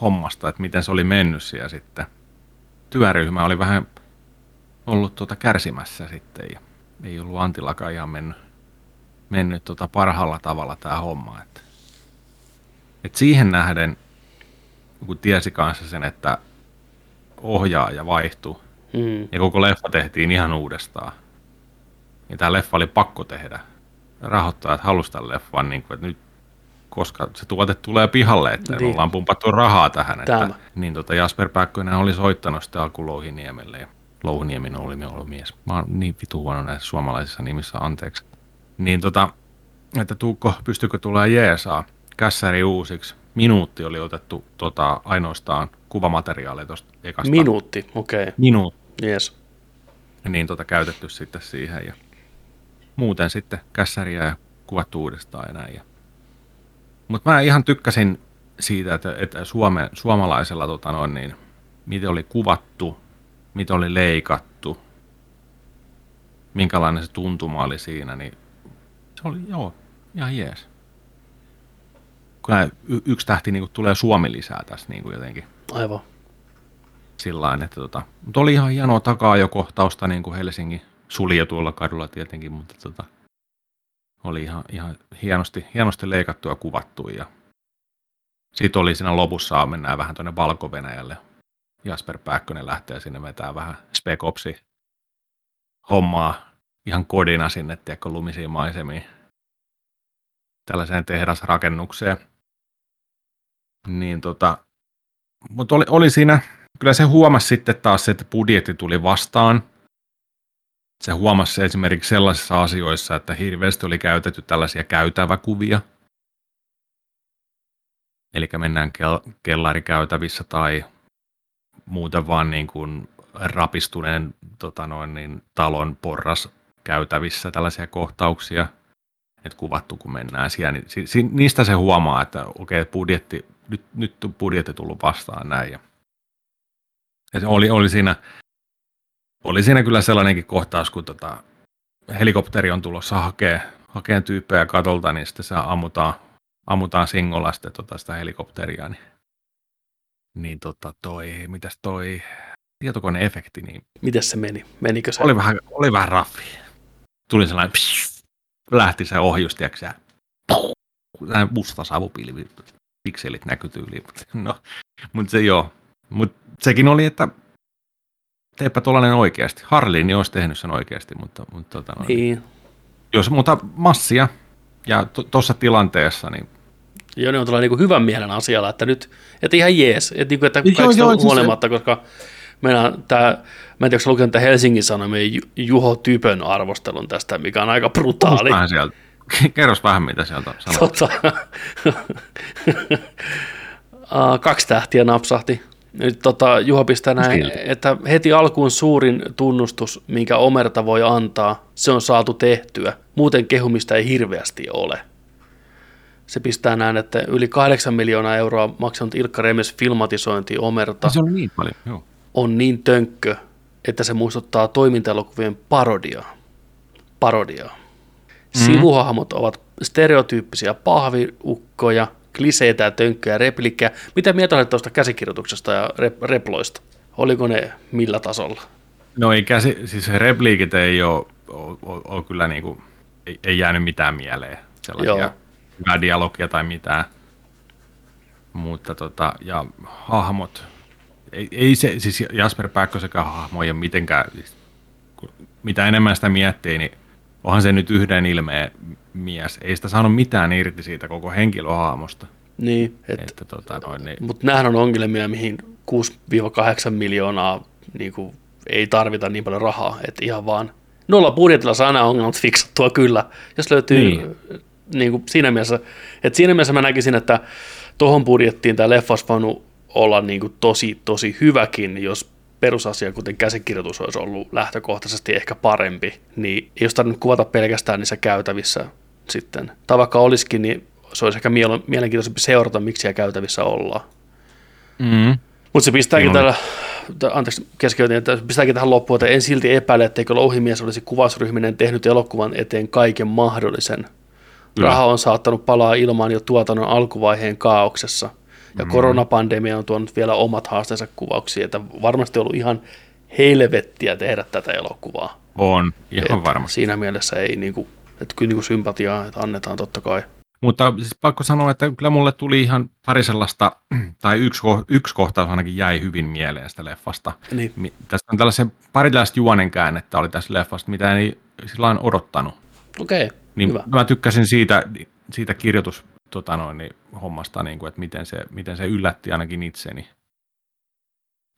hommasta, että miten se oli mennyt siellä sitten. Työryhmä oli vähän ollut tuota kärsimässä sitten ja ei ollut Antillakaan ihan mennyt, mennyt tuota parhaalla tavalla tämä homma. Että, et siihen nähden, kun tiesi kanssa sen, että ohjaaja vaihtui mm. ja koko leffa tehtiin ihan uudestaan, niin tämä leffa oli pakko tehdä. Rahoittajat halusivat tämän leffan, niin kuin, että nyt koska se tuote tulee pihalle, että niin. ollaan pumpattu rahaa tähän. Että, niin tota Jasper Pääkkönen oli soittanut sitä alku Louhiniemelle ja Louhiniemi oli ollut mies. Mä oon niin vitu huono näissä suomalaisissa nimissä, anteeksi. Niin tota, että Tuukko, pystykö tulee jeesaa, kässäri uusiksi. Minuutti oli otettu tota, ainoastaan kuvamateriaalia tuosta ekasta. Minuutti, okei. Okay. Minuutti. Yes. Niin tota käytetty sitten siihen ja muuten sitten kässäriä ja kuvattu uudestaan ja näin. Mutta mä ihan tykkäsin siitä, että, että Suome, suomalaisella tota noin, niin, miten oli kuvattu, miten oli leikattu, minkälainen se tuntuma oli siinä, niin se oli joo, ihan jees. Kun y- yksi tähti niin tulee Suomi lisää tässä niin kuin jotenkin. Aivan. Sillain, että tota, mutta oli ihan hienoa takaa jo kohtausta niin kuin Helsingin sulje tuolla kadulla tietenkin, mutta tota, oli ihan, ihan hienosti, hienosti leikattu ja kuvattu. Ja sitten oli siinä lopussa, mennään vähän tuonne valko Jasper Pääkkönen lähtee sinne vetää vähän Spec Opsi hommaa ihan kodina sinne, tiedätkö, lumisiin maisemiin tällaiseen tehdasrakennukseen. Niin tota, mutta oli, oli siinä, kyllä se huomasi sitten taas, että budjetti tuli vastaan – se huomasi esimerkiksi sellaisissa asioissa, että hirveästi oli käytetty tällaisia käytäväkuvia. Eli mennään kel- kellarikäytävissä tai muuten vaan niin kuin rapistuneen tota noin, niin, talon porras käytävissä tällaisia kohtauksia, että kuvattu kun mennään siellä, niin si- si- niistä se huomaa, että okei, budjetti, nyt, nyt on budjetti tullut vastaan näin. Ja, ja se oli, oli, siinä, oli siinä kyllä sellainenkin kohtaus, kun tota, helikopteri on tulossa hakee, hakee tyyppejä katolta, niin sitten se ammutaan, ammutaan singolla sitten tota sitä helikopteria, niin, niin tota toi, mitäs toi tietokoneefekti, niin Miten se meni? Menikö se? oli vähän, oli vähän raffi. Tuli sellainen, psh, lähti se ohjus, tiedätkö Näin musta savupilvi, pikselit näkyi tyyliin. No, mutta se joo. Mutta sekin oli, että teepä tuollainen oikeasti. Harlin niin olisi tehnyt sen oikeasti, mutta, mutta tota, no, Niin. jos mutta massia ja tuossa tilanteessa, niin Joo, ne on tällainen niin hyvän mielen asialla, että nyt, että ihan jees, että, niin kuin, että Joo, kaikista joo, siis huolimatta, koska meillä on tämä, mä en tiedä, onko lukenut Helsingin Sanomien Ju- Juho Typön arvostelun tästä, mikä on aika brutaali. vähän sieltä. Kerros vähän, mitä sieltä sanoo. Tota, kaksi tähtiä napsahti. Nyt tota, Juho pistää näin, Silti. että heti alkuun suurin tunnustus, minkä Omerta voi antaa, se on saatu tehtyä. Muuten kehumista ei hirveästi ole. Se pistää näin, että yli 8 miljoonaa euroa maksanut Ilkka Remes filmatisointi Omerta Se oli niin paljon, joo. on niin tönkkö, että se muistuttaa toimintaelokuvien parodiaa. Parodiaa. Mhm. Sivuhahmot ovat stereotyyppisiä pahviukkoja, kliseitä ja tönkköjä replikkejä. Mitä mieltä olet tuosta käsikirjoituksesta ja rep- reploista? Oliko ne millä tasolla? No ei käsi, siis repliikit ei ole, ole, ole, ole kyllä niin kuin, ei, ei jäänyt mitään mieleen. Sellaisia Joo. hyvää dialogia tai mitään. Mutta tota, ja hahmot, ei, ei se, siis Jasper Pääkkösenkään hahmo ei ole mitenkään, siis, mitä enemmän sitä miettii, niin onhan se nyt yhden ilmeen mies. Ei sitä saanut mitään irti siitä koko henkilöhahmosta. Niin, et, Että tota, noin, niin, mutta nämähän on ongelmia, mihin 6-8 miljoonaa niin kuin, ei tarvita niin paljon rahaa, että ihan vaan nolla budjetilla saa nämä ongelmat fiksattua kyllä, jos löytyy. Niin. Niin kuin siinä mielessä, että siinä mielessä mä näkisin, että tuohon budjettiin tämä leffa olisi voinut olla niin kuin tosi, tosi hyväkin, jos perusasia, kuten käsikirjoitus olisi ollut lähtökohtaisesti ehkä parempi, niin ei olisi tarvinnut kuvata pelkästään niissä käytävissä sitten. Tai vaikka olisikin, niin se olisi ehkä mielenkiintoisempi seurata, miksi siellä käytävissä ollaan. mm, Mutta se pistääkin Niin täällä, tä- anteeksi keskeytin, että pistääkin tähän loppuun, että en silti epäile, etteikö Louhimies olisi kuvausryhminen tehnyt elokuvan eteen kaiken mahdollisen. Raha on saattanut palaa ilmaan jo tuotannon alkuvaiheen kaauksessa. Ja mm. koronapandemia on tuonut vielä omat haasteensa kuvauksiin, että varmasti on ollut ihan helvettiä tehdä tätä elokuvaa. on, ihan Et varmasti. Siinä mielessä ei, niinku, että kyllä niinku sympatiaa että annetaan totta kai. Mutta siis pakko sanoa, että kyllä mulle tuli ihan pari sellaista, tai yksi, yksi kohtaus ainakin jäi hyvin mieleen sitä leffasta. Niin. Mi- Tästä on tällaisen pari tällaista juonen käännettä oli tässä leffasta, mitä ei sillä odottanut. Okei, okay, Niin hyvä. mä tykkäsin siitä, siitä kirjoitus tota noin, niin, hommasta, niin kuin, että miten se, miten se yllätti ainakin itseni.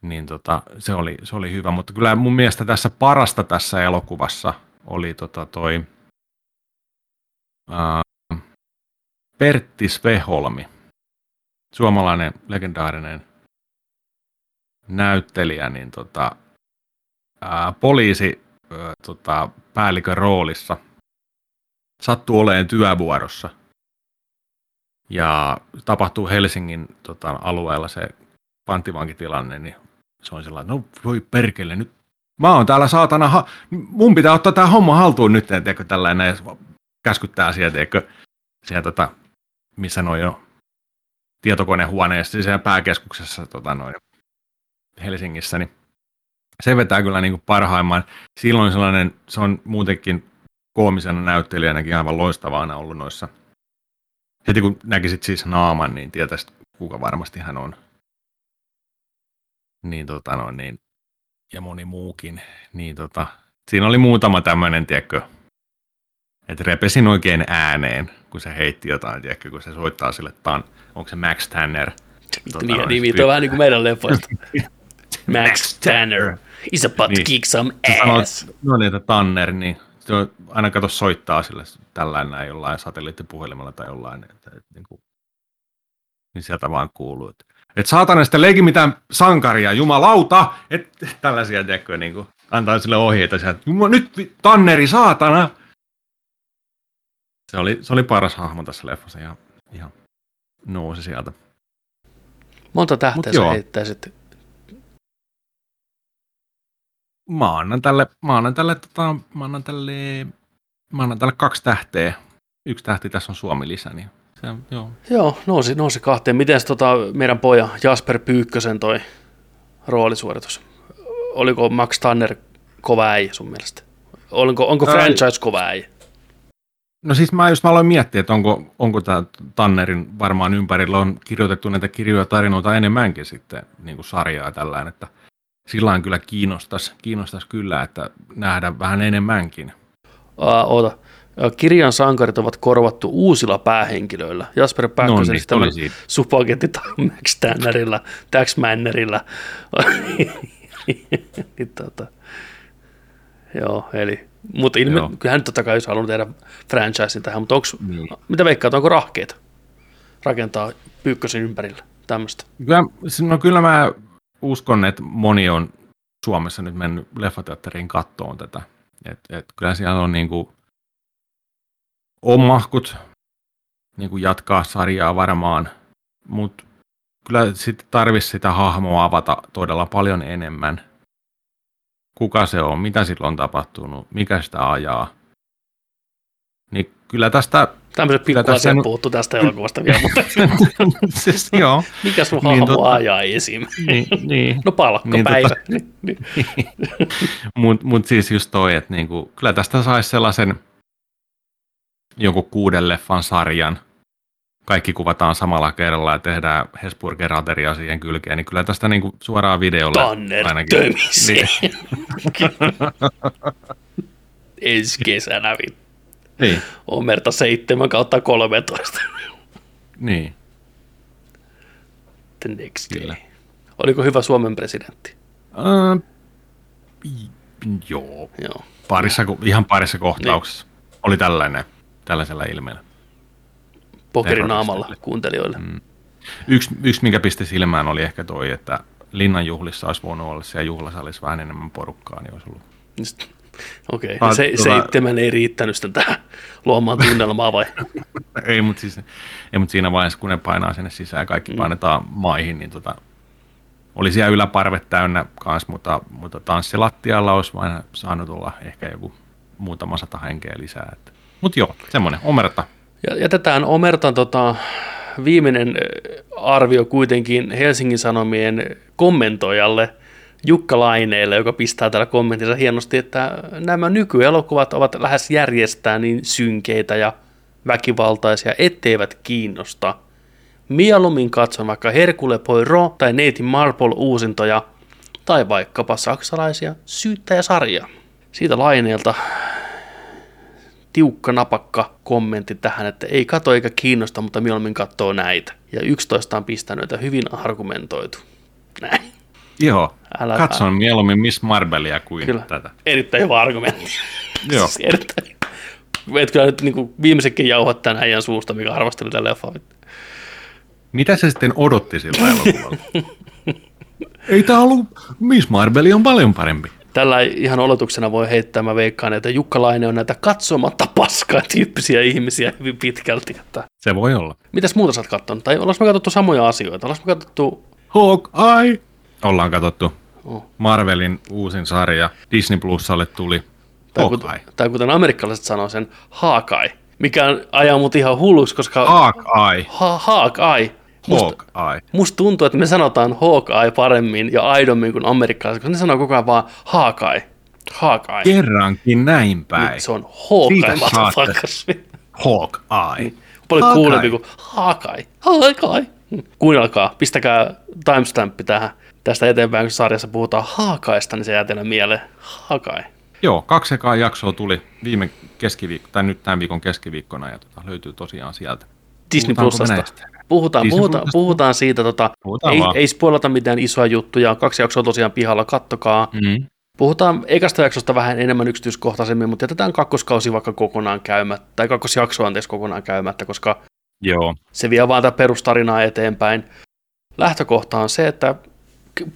Niin tota, se, oli, se oli hyvä, mutta kyllä mun mielestä tässä parasta tässä elokuvassa oli tota toi ää, Pertti Sveholmi, suomalainen legendaarinen näyttelijä, niin tota, ää, poliisi ää, tota, päällikön roolissa sattuu olemaan työvuorossa. Ja tapahtuu Helsingin tota, alueella se panttivankitilanne, niin se on sellainen, no voi perkele, nyt mä oon täällä saatana, ha- mun pitää ottaa tämä homma haltuun nyt, tiedätkö, tällainen, ja käskyttää sieltä, tiedätkö, siellä, tota, missä noin jo tietokonehuoneessa, siis siellä pääkeskuksessa tota, noin, Helsingissä, niin se vetää kyllä niin kuin parhaimman. Silloin sellainen, se on muutenkin koomisena näyttelijänäkin aivan loistavana ollut noissa. Heti kun näkisit siis naaman, niin tietäisit, kuka varmasti hän on. Niin tota no, niin, ja moni muukin. Niin tota, siinä oli muutama tämmöinen, tiedätkö, että repesin oikein ääneen, kun se heitti jotain, tiedätkö, kun se soittaa sille, tan, onko se Max Tanner. Tota Niin, noin, niin, niin, on vähän niin kuin meidän leffoista. Max Tanner is about to Niin. kick some Sä sanoit, ass. no niin, että Tanner, niin on, aina kato soittaa sille tällainen näin jollain satelliittipuhelimella tai jollain. Että, että, niin kuin, niin sieltä vaan kuuluu, että et saatana sitten leiki mitään sankaria, jumalauta, että tällaisia tekoja niin kuin, antaa sille ohjeita sieltä, Jumala, nyt tanneri, saatana. Se oli, se oli paras hahmo tässä leffassa ja ihan nousi sieltä. Monta tähteä sä heittäisit? Mä annan tälle, mä annan tälle, tota, mä annan tälle, mä annan tälle kaksi tähteä. Yksi tähti tässä on Suomi lisä, niin se, joo. Joo, nousi, nousi kahteen. Miten tota meidän poja Jasper Pyykkösen toi roolisuoritus? Oliko Max Tanner kova äijä sun mielestä? Onko, onko franchise kova äijä? No siis mä just mä aloin miettiä, että onko, onko tämä Tannerin varmaan ympärillä on kirjoitettu näitä kirjoja tarinoita enemmänkin sitten niin kuin sarjaa tällään, että sillä kyllä kiinnostaisi, kiinnostaisi kyllä, että nähdä vähän enemmänkin. Aa, oota. Kirjan sankarit ovat korvattu uusilla päähenkilöillä. Jasper Pääkkösen no, niin, Supagetti Max Tannerilla, Dax Mannerilla. niin, tota, joo, eli, mutta ilme, joo. kyllähän nyt totta kai olisi halunnut tehdä franchisein tähän, mutta onks, niin. mitä veikkaat, onko rahkeita rakentaa Pyykkösen ympärillä tämmöistä? Kyllä, no kyllä mä uskon, että moni on Suomessa nyt mennyt leffateatteriin kattoon tätä. Et, et kyllä siellä on niinku omahkut niinku jatkaa sarjaa varmaan, mutta kyllä sitten tarvitsisi sitä hahmoa avata todella paljon enemmän. Kuka se on, mitä sillä on tapahtunut, mikä sitä ajaa. Niin kyllä tästä... Tämmöiset pikkuasiat sen... puuttu tästä elokuvasta vielä, mutta... siis, joo. Mikä sun niin, hahmo tota... ajaa esim? niin, niin. No palkkapäivä. Niin, tota... niin. Mutta mut siis just toi, että niinku, kyllä tästä saisi sellaisen jonkun kuuden leffan sarjan, kaikki kuvataan samalla kerralla ja tehdään Hesburger-ateria siihen kylkeen, niin kyllä tästä niinku suoraan videolle Tanner ainakin. Niin. Ensi kesänä niin. Omerta 7 kautta 13. niin. The next Kyllä. Oliko hyvä Suomen presidentti? Uh, joo. joo. Parissa, ihan parissa kohtauksessa. Niin. Oli tällainen, tällaisella ilmeellä. Pokerin naamalla kuuntelijoille. Mm. Yksi, yksi, mikä pisti silmään, oli ehkä toi, että Linnan juhlissa olisi voinut olla siellä juhlasalissa vähän enemmän porukkaa, niin olisi ollut Okei, okay. se, seitsemän ei riittänyt sitä tähän luomaan tunnelmaa vai? ei, mutta siis, ei, mut siinä vaiheessa, kun ne painaa sinne sisään ja kaikki mm. painetaan maihin, niin tota, oli siellä yläparvet täynnä kanssa, mutta, mutta tanssilattialla olisi vain saanut olla ehkä joku muutama sata henkeä lisää. Mutta joo, semmoinen, omerta. Ja jätetään omertan tota, viimeinen arvio kuitenkin Helsingin Sanomien kommentoijalle – Jukka Laineelle, joka pistää täällä kommentissa hienosti, että nämä nykyelokuvat ovat lähes järjestää niin synkeitä ja väkivaltaisia, etteivät kiinnosta. Mieluummin katson vaikka Hercule Poirot tai Neiti Marple uusintoja tai vaikkapa saksalaisia syyttäjäsarja. Siitä Laineelta tiukka napakka kommentti tähän, että ei kato eikä kiinnosta, mutta mieluummin katsoo näitä. Ja 11 on pistänyt, että hyvin argumentoitu. Näin. Joo, Älä, katson älä. mieluummin Miss Marbelia kuin kyllä. tätä. Erittäin hyvä argumentti. Joo. siis erittäin. Et kyllä nyt niin viimeisetkin jauhat tämän äijän suusta, mikä arvosteli tätä leffaa. Mitä se sitten odotti sillä elokuvalla? Ei tämä ollut, Miss Marbeli on paljon parempi. Tällä ihan oletuksena voi heittää, mä veikkaan, että Jukka Laine on näitä katsomatta paskaa tyyppisiä ihmisiä hyvin pitkälti. Että... Se voi olla. Mitäs muuta sä oot katsonut? Tai ollaanko me katsottu samoja asioita? Ollaanko me katsottu... Hawkeye! Ollaan katsottu. Oh. Marvelin uusin sarja Disney Plusalle tuli tai, kuten, tai kuten amerikkalaiset sanoo sen, Hawkeye, mikä ajaa mut ihan hulluksi, koska... Hawkeye. Ha, Hawkeye. Musta, musta tuntuu, että me sanotaan Hawkeye paremmin ja aidommin kuin amerikkalaiset, koska ne sanoo koko ajan vaan Hawkeye. Hawkeye. Kerrankin näin päin. Nyt se on Hawkeye, motherfuckers. Hawkeye. Paljon Hawkeye. kuulempi kuin Hawkeye. Hawkeye. Kuunnelkaa, pistäkää timestampi tähän tästä eteenpäin, kun sarjassa puhutaan Haakaista, niin se jää teille mieleen Haakai. Joo, kaksi ekaa jaksoa tuli viime keskiviikko, tai nyt tämän viikon keskiviikkona, ja tota, löytyy tosiaan sieltä. Disney Plusasta. Puhutaan, Disney puhutaan, puhutaan siitä, tota, puhutaan ei, ei spoilata mitään isoja juttuja, kaksi jaksoa tosiaan pihalla, kattokaa. Mm. Puhutaan ekasta jaksosta vähän enemmän yksityiskohtaisemmin, mutta jätetään kakkoskausi vaikka kokonaan käymättä, tai kakkosjakso anteeksi kokonaan käymättä, koska Joo. Se vie vaan tätä perustarinaa eteenpäin. Lähtökohta on se, että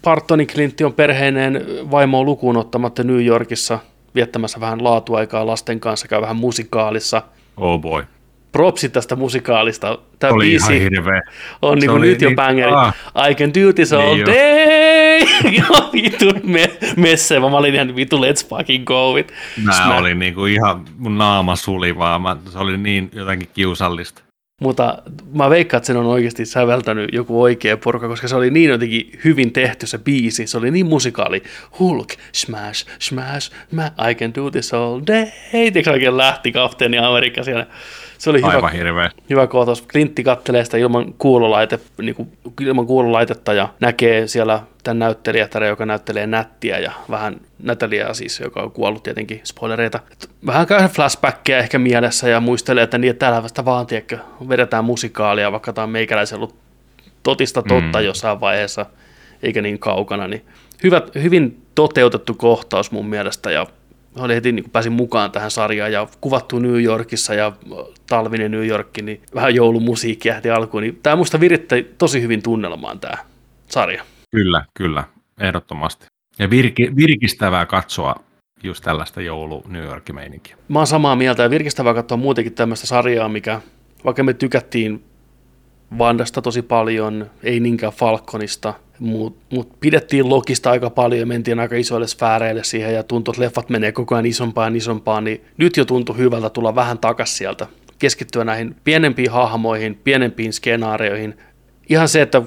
Bartoni Clintti on perheineen vaimoa lukuun ottamatta New Yorkissa viettämässä vähän laatuaikaa lasten kanssa, käy vähän musikaalissa. Oh boy. Propsit tästä musikaalista. Tämä Oli ihan biisi hirveä. on niinku oli nyt jo niin- bangeri. ah. I can do this all Niin day! ja vitu me, messe, mä olin ihan vitu let's fucking go it. Mä Smack. olin niinku ihan, mun naama suli vaan, mä, se oli niin jotenkin kiusallista. Mutta mä veikkaan, että sen on oikeasti säveltänyt joku oikea porukka, koska se oli niin jotenkin hyvin tehty se biisi. Se oli niin musikaali. Hulk, smash, smash, smash, I can do this all day. Tiedätkö oikein lähti kapteeni Amerikka siellä. Se oli hyvä, Aivan hirveä. hyvä kohtaus. Klintti kattelee sitä ilman, kuulolaite, niin kuin, ilman kuulolaitetta ja näkee siellä tämän näyttelijättären, joka näyttelee nättiä ja vähän Nataliaa siis, joka on kuollut tietenkin, spoilereita. Vähän käy flashbackia ehkä mielessä ja muistelee, että niin, että täällä vasta vaan, tiedätkö, vedetään musikaalia, vaikka tämä on meikäläisen ollut totista totta mm. jossain vaiheessa, eikä niin kaukana. Niin hyvä, hyvin toteutettu kohtaus mun mielestä ja oli heti niin pääsin mukaan tähän sarjaan ja kuvattu New Yorkissa ja talvinen New York, niin vähän joulumusiikkia heti alkuun. Niin tämä musta viritti tosi hyvin tunnelmaan tämä sarja. Kyllä, kyllä, ehdottomasti. Ja virki, virkistävää katsoa just tällaista joulu New Yorkin meininkiä. Mä oon samaa mieltä ja virkistävää katsoa muutenkin tämmöistä sarjaa, mikä vaikka me tykättiin Vandasta tosi paljon, ei niinkään Falconista, mutta mut pidettiin Lokista aika paljon ja mentiin aika isoille sfääreille siihen ja tuntui, että leffat menee koko ajan isompaan ja isompaan, niin nyt jo tuntui hyvältä tulla vähän takas sieltä, keskittyä näihin pienempiin hahmoihin, pienempiin skenaarioihin. Ihan se, että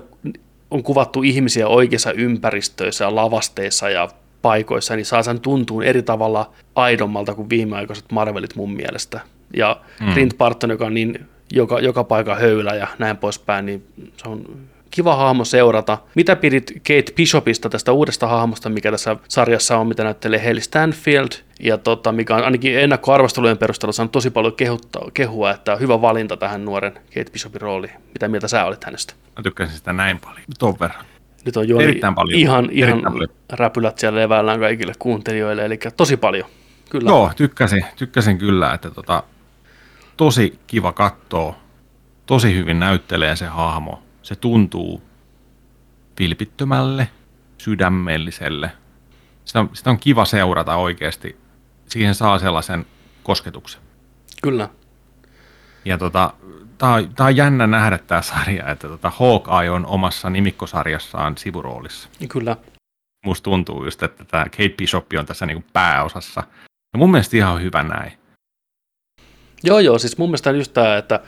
on kuvattu ihmisiä oikeissa ympäristöissä ja lavasteissa ja paikoissa, niin saa sen tuntuun eri tavalla aidommalta kuin viimeaikaiset Marvelit mun mielestä. Ja mm. Clint Barton, joka on niin joka, joka paikan höylä ja näin poispäin, niin se on kiva hahmo seurata. Mitä pidit Kate Bishopista, tästä uudesta hahmosta, mikä tässä sarjassa on, mitä näyttelee Haley Stanfield, ja tota, mikä on ainakin ennakkoarvostelujen perusteella saanut tosi paljon kehutta, kehua, että on hyvä valinta tähän nuoren Kate Bishopin rooliin. Mitä mieltä sä olit hänestä? Mä tykkäsin sitä näin paljon. Ton verran. Nyt on Joni Erittäin paljon. ihan, ihan Erittäin paljon. räpylät siellä levällään kaikille kuuntelijoille, eli tosi paljon. Kyllä. Joo, tykkäsin, tykkäsin kyllä, että tota, tosi kiva katsoa. Tosi hyvin näyttelee se hahmo. Se tuntuu vilpittömälle, sydämelliselle. Sitä on, sitä on kiva seurata oikeasti. Siihen saa sellaisen kosketuksen. Kyllä. Ja tota, tää, on- tää on jännä nähdä tämä sarja, että tota Hawkeye on omassa nimikkosarjassaan sivuroolissa. Kyllä. Musta tuntuu just, että tämä Kate Bishop on tässä niinku pääosassa. Ja mun mielestä ihan hyvä näin. Joo, joo, siis mun mielestä just tämä, että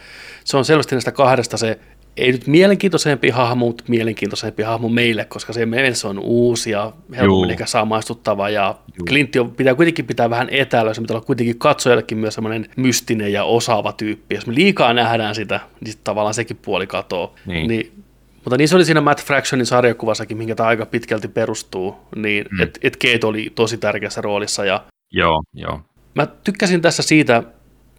se on selvästi näistä kahdesta se ei nyt mielenkiintoisempi hahmo, mutta mielenkiintoisempi hahmo meille, koska se meille se on uusi ja helpommin ehkä samaistuttava ja Juu. Clintti on, pitää kuitenkin pitää vähän etäällä, se pitää olla kuitenkin katsojallekin myös semmoinen mystinen ja osaava tyyppi. Jos me liikaa nähdään sitä, niin sit tavallaan sekin puoli katoo. Niin. niin mutta niin se oli siinä Matt Fractionin sarjakuvassakin, minkä tämä aika pitkälti perustuu, niin Mm. että et Kate oli tosi tärkeässä roolissa ja Joo, joo. Mä tykkäsin tässä siitä,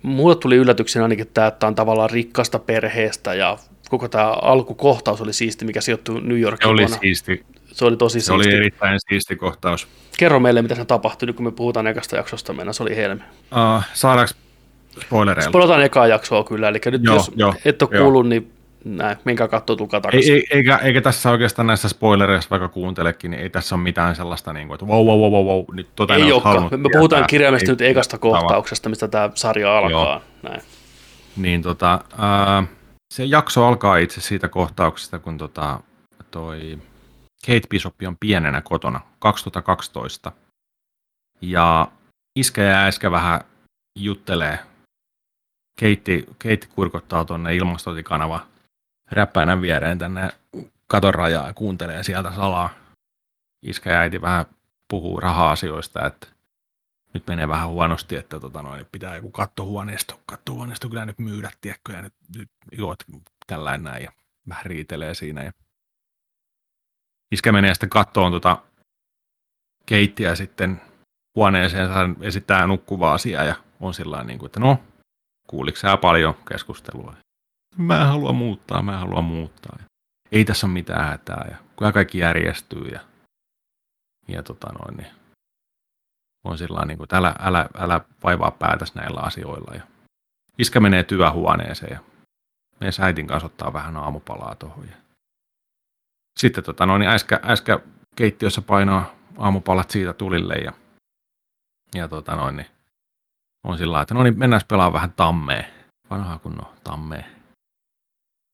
mulle tuli yllätyksenä ainakin tämä, että tämä on tavallaan rikkasta perheestä ja koko tämä alkukohtaus oli siisti, mikä sijoittui New Se Yorkiin oli vuonna. siisti. Se oli tosi Se siisti. oli erittäin siisti kohtaus. Kerro meille, mitä se tapahtui, nyt kun me puhutaan ekasta jaksosta mennä, se oli helmi. Uh, saadaanko spoilereilla? Spoilataan ekaa jaksoa kyllä, eli nyt Joo, jos joo, et ole kuullut, niin näin, menkää katsoa, tulkaa ei, takaisin. ei, eikä, eikä tässä oikeastaan näissä spoilereissa, vaikka kuuntelekin, niin ei tässä ole mitään sellaista, niin kuin, että wow, wow, wow, wow, wow nyt tota ei olekaan. Me puhutaan Ei- nyt ekasta kohtauksesta, mistä tämä sarja alkaa. Näin. Niin tota, ää, se jakso alkaa itse siitä kohtauksesta, kun tota, toi Kate Bishop on pienenä kotona 2012. Ja iskä ja äskä vähän juttelee. Keitti, Keitti kurkottaa tuonne ilmastointikanava räppäänän viereen tänne katon rajaa ja kuuntelee sieltä salaa. Iskä ja äiti vähän puhuu raha-asioista, että nyt menee vähän huonosti, että tota noin, pitää joku kattohuoneisto, kattohuoneisto kyllä nyt myydä, tiedätkö, ja nyt, nyt joo, tällainen näin, ja vähän riitelee siinä. Ja iskä menee sitten kattoon tota keittiä sitten huoneeseen, hän esittää nukkuvaa asiaa ja on sillä niin kuin, että no, kuuliko sä paljon keskustelua? Mä en halua muuttaa, mä en halua muuttaa. Ja ei tässä ole mitään hätää ja kyllä kaikki järjestyy ja, ja tota noin, niin on sillä niin kuin, että älä, älä, älä vaivaa päätäs näillä asioilla. Ja iskä menee työhuoneeseen ja meidän äitin kanssa ottaa vähän aamupalaa tuohon. Sitten tota, no, niin äskä, äskä keittiössä painaa aamupalat siitä tulille ja, ja tota, noin, niin on sillä että no niin mennään pelaamaan vähän tammeen. Vanhaa kunnon tammeen.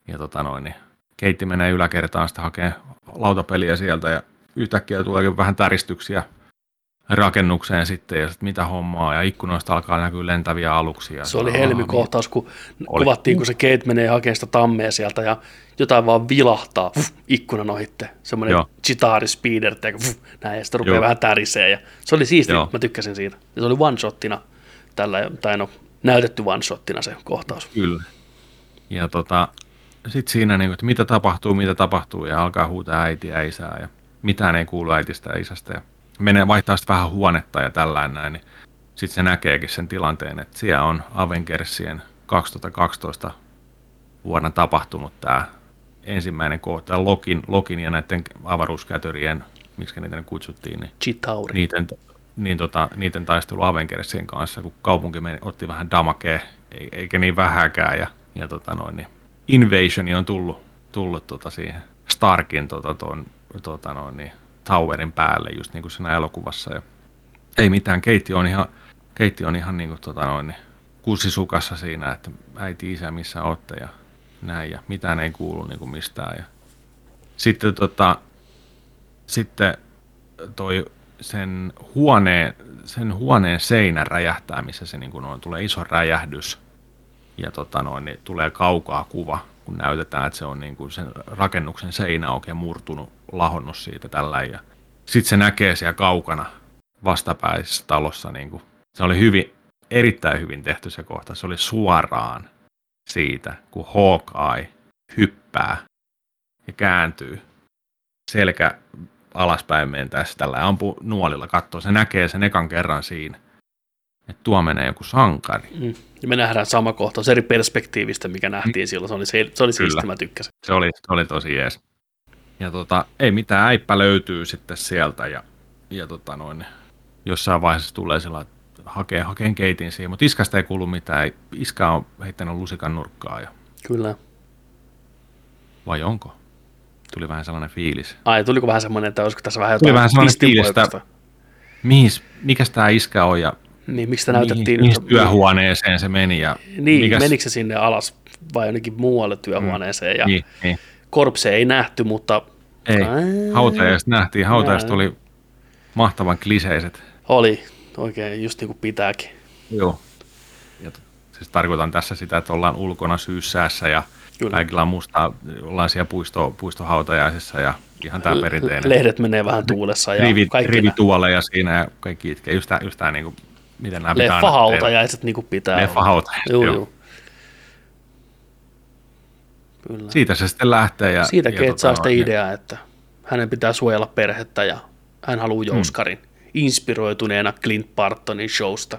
Ja tota noin, niin Keitti menee yläkertaan sitten hakee lautapeliä sieltä ja yhtäkkiä tuleekin vähän täristyksiä rakennukseen sitten ja sitten mitä hommaa ja ikkunoista alkaa näkyä lentäviä aluksia. Se oli helmikohtaus, kun oli. kuvattiin, kun se Kate menee hakemaan sitä tammea sieltä ja jotain vaan vilahtaa uff, ikkunan ohitte. Semmoinen chitari speeder, näin, ja sitten rupeaa Joo. vähän tärisee. Ja se oli siisti, Joo. mä tykkäsin siitä. Ja se oli one-shottina, tällä, tai no, näytetty one-shottina se kohtaus. Kyllä. Ja tota, sitten siinä, niin, että mitä tapahtuu, mitä tapahtuu, ja alkaa huutaa äitiä ja isää, ja mitään ei kuulu äitistä ja isästä, ja menee vaihtaa sitten vähän huonetta ja tällainen näin, niin sitten se näkeekin sen tilanteen, että siellä on Avengersien 2012 vuonna tapahtunut tämä ensimmäinen kohta, Lokin, Lokin ja näiden avaruuskätörien, miksi niitä ne kutsuttiin, niin Chitauri. niiden, niin tota, niiden taistelu Avengersien kanssa, kun kaupunki meni, otti vähän damakea, eikä niin vähäkään, ja, ja tota noin, niin Invasioni on tullut, tullut tota siihen Starkin tota, ton, tota noin, niin, Towerin päälle, just niin kuin siinä elokuvassa. Ja ei mitään, Keitti on ihan, Keitti on ihan niin kuin, tota noin, niin, kussisukassa siinä, että äiti, isä, missä olette ja näin, ja mitään ei kuulu niin kuin mistään. Ja sitten, tota, sitten toi sen huoneen, sen huoneen seinä räjähtää, missä se niin kuin on, tulee iso räjähdys, ja tota noin, niin tulee kaukaa kuva, kun näytetään, että se on niin kuin sen rakennuksen seinä oikein murtunut, lahonnut siitä tällä. Ja sitten se näkee siellä kaukana vastapäisessä talossa, niin kuin, se oli hyvin, erittäin hyvin tehty se kohta. Se oli suoraan siitä, kun Hawkeye hyppää ja kääntyy selkä alaspäin mentäessä tällä ampuu nuolilla, katsoo, se näkee sen ekan kerran siinä että tuo menee joku sankari. Mm. Ja me nähdään sama kohtaus eri perspektiivistä, mikä nähtiin mm. silloin. Se oli, se, se oli siisti, mä tykkäsin. Se oli, se oli tosi jees. Ja tota, ei mitään, äippä löytyy sitten sieltä ja, ja tota noin, jossain vaiheessa tulee sillä että hakee, hakeen keitin siihen, mutta iskasta ei kuulu mitään. Iska on heittänyt lusikan nurkkaa. Ja... Kyllä. Vai onko? Tuli vähän sellainen fiilis. Ai, tuliko vähän semmoinen, että olisiko tässä vähän jotain Tuli vähän sellainen fiilis, että mihin, mikä tämä iskä on ja niin, miksi sitä näytettiin? Mihin työhuoneeseen se meni? Ja niin, mikäs... menikö se sinne alas vai jonnekin muualle työhuoneeseen? Ja niin, niin. Korpse ei nähty, mutta... Ei, hautajasta nähtiin. Hautajasta oli mahtavan kliseiset. Oli, oikein just niin kuin pitääkin. Joo. Ja siis tarkoitan tässä sitä, että ollaan ulkona syyssäässä ja Kyllä. kaikilla on mustaa, ollaan siellä puisto, puistohautajaisessa ja ihan tämä perinteinen. Lehdet menee vähän tuulessa ja rivi, kaikki rivi tuoleja siinä ja kaikki itkee. Just tämä, just tämä niin kuin miten nämä pitää Leffahautajaiset niin kuin pitää Leffahautajaiset, joo. joo. Kyllä. Siitä se sitten lähtee. Ja, Siitä Kate tota, saa sitten idea, että hänen pitää suojella perhettä ja hän haluaa hmm. Jouskarin hmm. inspiroituneena Clint Bartonin showsta.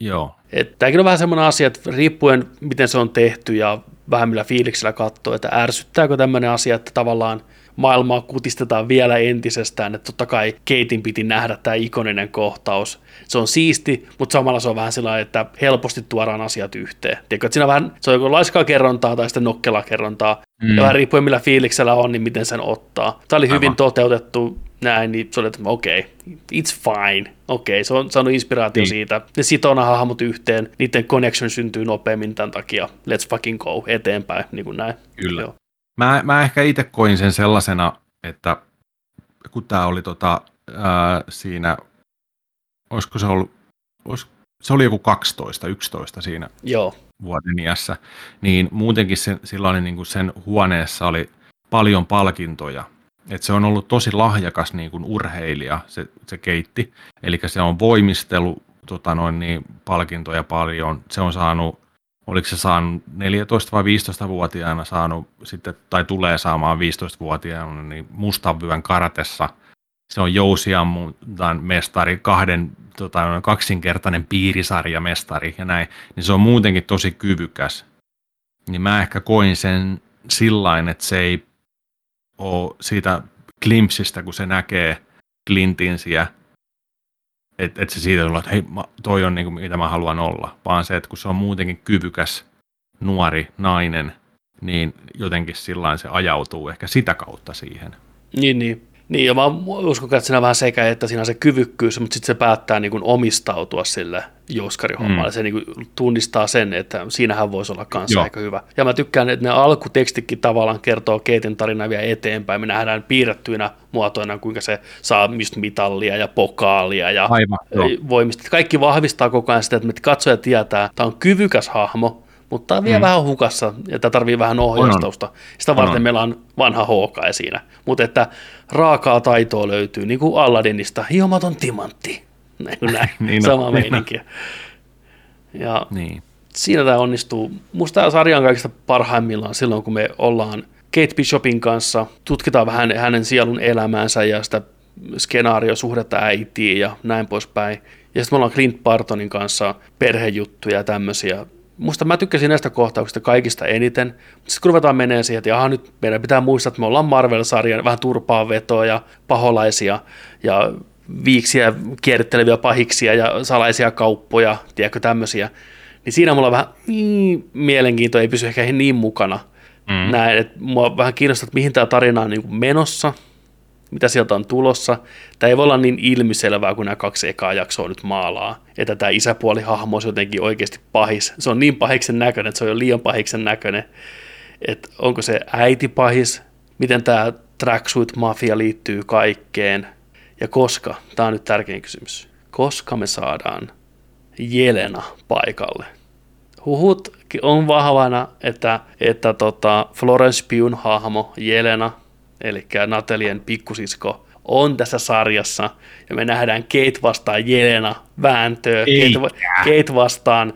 Joo. Tämäkin on vähän semmoinen asia, että riippuen miten se on tehty ja vähän millä fiiliksellä katsoo, että ärsyttääkö tämmöinen asia, että tavallaan maailmaa kutistetaan vielä entisestään, että totta kai Keitin piti nähdä tämä ikoninen kohtaus. Se on siisti, mutta samalla se on vähän sellainen, että helposti tuodaan asiat yhteen. Tiedätkö, että siinä vähän, se on joko laiskaa kerrontaa tai sitten nokkelaa kerrontaa, mm. ja vähän riippuen millä fiiliksellä on, niin miten sen ottaa. Tämä oli Aivan. hyvin toteutettu näin, niin se oli, että okei, okay, it's fine, okei, okay, se on saanut inspiraatio niin. siitä. Ne sitoo hahmot yhteen, niiden connection syntyy nopeammin tämän takia, let's fucking go, eteenpäin, niin kuin näin. Kyllä. Joo. Mä, mä ehkä itse koin sen sellaisena, että kun tämä oli tota, ää, siinä, olisiko se ollut, olis, se oli joku 12, 11 siinä Joo. vuoden iässä, niin muutenkin se, silloin niin kuin sen huoneessa oli paljon palkintoja. Et se on ollut tosi lahjakas niin kuin urheilija, se, se keitti. Eli se on voimistelu tota noin, niin, palkintoja paljon. Se on saanut oliko se saanut 14 vai 15-vuotiaana saanut sitten, tai tulee saamaan 15-vuotiaana, niin mustan vyön karatessa. Se on jousiammuntan mestari, kahden, tota, kaksinkertainen piirisarjamestari ja näin, niin se on muutenkin tosi kyvykäs. Niin mä ehkä koin sen sillain, että se ei ole siitä glimpsistä, kun se näkee Clintin siellä että et se siitä tulee, että hei, toi on niin kuin, mitä mä haluan olla, vaan se, että kun se on muutenkin kyvykäs, nuori nainen, niin jotenkin sillä se ajautuu ehkä sitä kautta siihen. Niin, niin. Niin, ja mä uskon, että siinä on vähän sekä, että siinä on se kyvykkyys, mutta sitten se päättää niin kuin omistautua sille jouskarihommalle. Mm. Se niin kuin tunnistaa sen, että siinähän voisi olla kanssa Joo. aika hyvä. Ja mä tykkään, että ne alkutekstikin tavallaan kertoo Keitin tarinaa vielä eteenpäin. Me nähdään piirrettyinä muotoina, kuinka se saa just mitallia ja pokaalia ja Aivan, voimista. Kaikki vahvistaa koko ajan sitä, että katsoja tietää, että tämä on kyvykäs hahmo, mutta tämä on vielä mm. vähän hukassa ja tämä tarvii vähän on. Sitä varten on, meillä on vanha Hawkeye siinä. Mutta että raakaa taitoa löytyy, niin kuin Aladdinista, hiomaton timantti. Näin, näin. niin sama on, meininki. Ja niin. siinä tämä onnistuu. Musta tämä sarja on kaikista parhaimmillaan silloin, kun me ollaan Kate Bishopin kanssa, tutkitaan vähän hänen sielun elämäänsä ja sitä skenaariosuhdetta äitiin ja näin poispäin. Ja sitten me ollaan Clint Bartonin kanssa perhejuttuja ja tämmöisiä musta mä tykkäsin näistä kohtauksista kaikista eniten, mutta sitten kun ruvetaan menee siihen, että jaha, nyt meidän pitää muistaa, että me ollaan Marvel-sarjan vähän turpaa vetoa ja paholaisia ja viiksiä kierritteleviä pahiksia ja salaisia kauppoja, tiedätkö tämmöisiä, niin siinä mulla on vähän niin, mielenkiinto, ei pysy ehkä niin mukana. Mm. Näin, että mua vähän kiinnostaa, että mihin tämä tarina on niin menossa – mitä sieltä on tulossa. Tämä ei voi olla niin ilmiselvää kuin nämä kaksi ekaa jaksoa nyt maalaa, että tämä isäpuoli hahmo on jotenkin oikeasti pahis. Se on niin pahiksen näköinen, että se on jo liian pahiksen näköinen. Että onko se äiti pahis, miten tämä tracksuit mafia liittyy kaikkeen ja koska, tämä on nyt tärkein kysymys, koska me saadaan Jelena paikalle. Huhut on vahvana, että, että tota Florence Pugh hahmo Jelena eli Natelien pikkusisko, on tässä sarjassa, ja me nähdään Kate vastaan Jelena vääntöä, Kate, Kate vastaan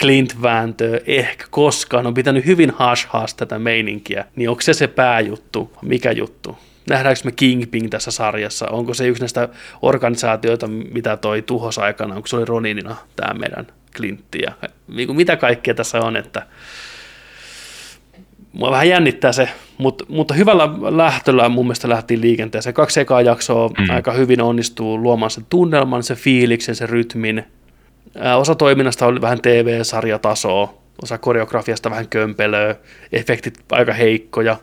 Clint vääntöä, ehkä koskaan, on pitänyt hyvin hash hash tätä meininkiä, niin onko se se pääjuttu, mikä juttu? Nähdäänkö me Kingpin tässä sarjassa? Onko se yksi näistä organisaatioita, mitä toi tuhos aikana, onko se oli Roninina tämä meidän Clintti ja mitä kaikkea tässä on, että mua vähän jännittää se, mutta, mutta hyvällä lähtöllä mun mielestä lähti liikenteeseen. Kaksi ekaa jaksoa mm. aika hyvin onnistuu luomaan sen tunnelman, sen fiiliksen, sen rytmin. osa toiminnasta oli vähän TV-sarjatasoa, osa koreografiasta vähän kömpelöä, efektit aika heikkoja.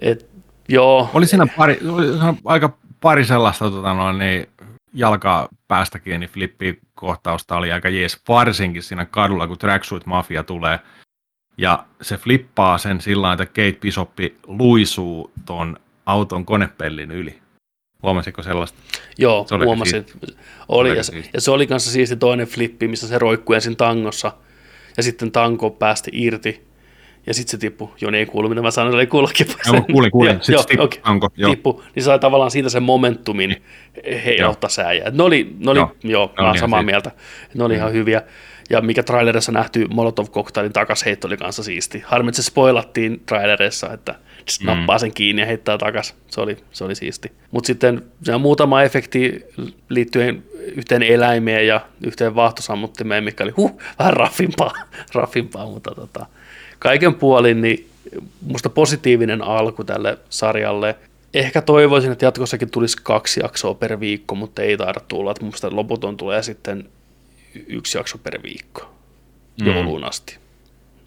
Et, joo. Oli siinä pari, oli siinä aika pari sellaista tota noin, niin jalkaa päästä kiinni flippi-kohtausta oli aika jees, varsinkin siinä kadulla, kun Tracksuit Mafia tulee – ja se flippaa sen sillä että Kate Bishoppi luisuu ton auton konepellin yli. Huomasitko sellaista? Joo, se oli huomasin. Siisti. Oli, ja, ja, se oli kanssa siisti toinen flippi, missä se roikkui ensin tangossa, ja sitten tanko päästi irti, ja sitten se tippui. Joo, niin ei kuulu, mitä mä sanoin, oli kuullakin. Joo, kuulin, kuulin. Sitten joo, tippu, okay. tanko, joo. tippu, niin sai tavallaan siitä sen momentumin heilauttaa sääjä. Ne oli, ne oli joo, joo mä olen samaa siitä. mieltä. Ne oli mm. ihan hyviä. Ja mikä trailerissa nähty Molotov Cocktailin takasheitto oli kanssa siisti. Harmi, että se spoilattiin trailerissa, että mm. nappaa sen kiinni ja heittää takas. Se oli, se oli siisti. Mutta sitten se on muutama efekti liittyen yhteen eläimeen ja yhteen vaahtosammuttimeen, mikä oli huh, vähän raffimpaa, raffimpaa mutta tota, kaiken puolin niin musta positiivinen alku tälle sarjalle. Ehkä toivoisin, että jatkossakin tulisi kaksi jaksoa per viikko, mutta ei taida tulla. Että musta loputon tulee sitten yksi jakso per viikko mm. jouluun asti.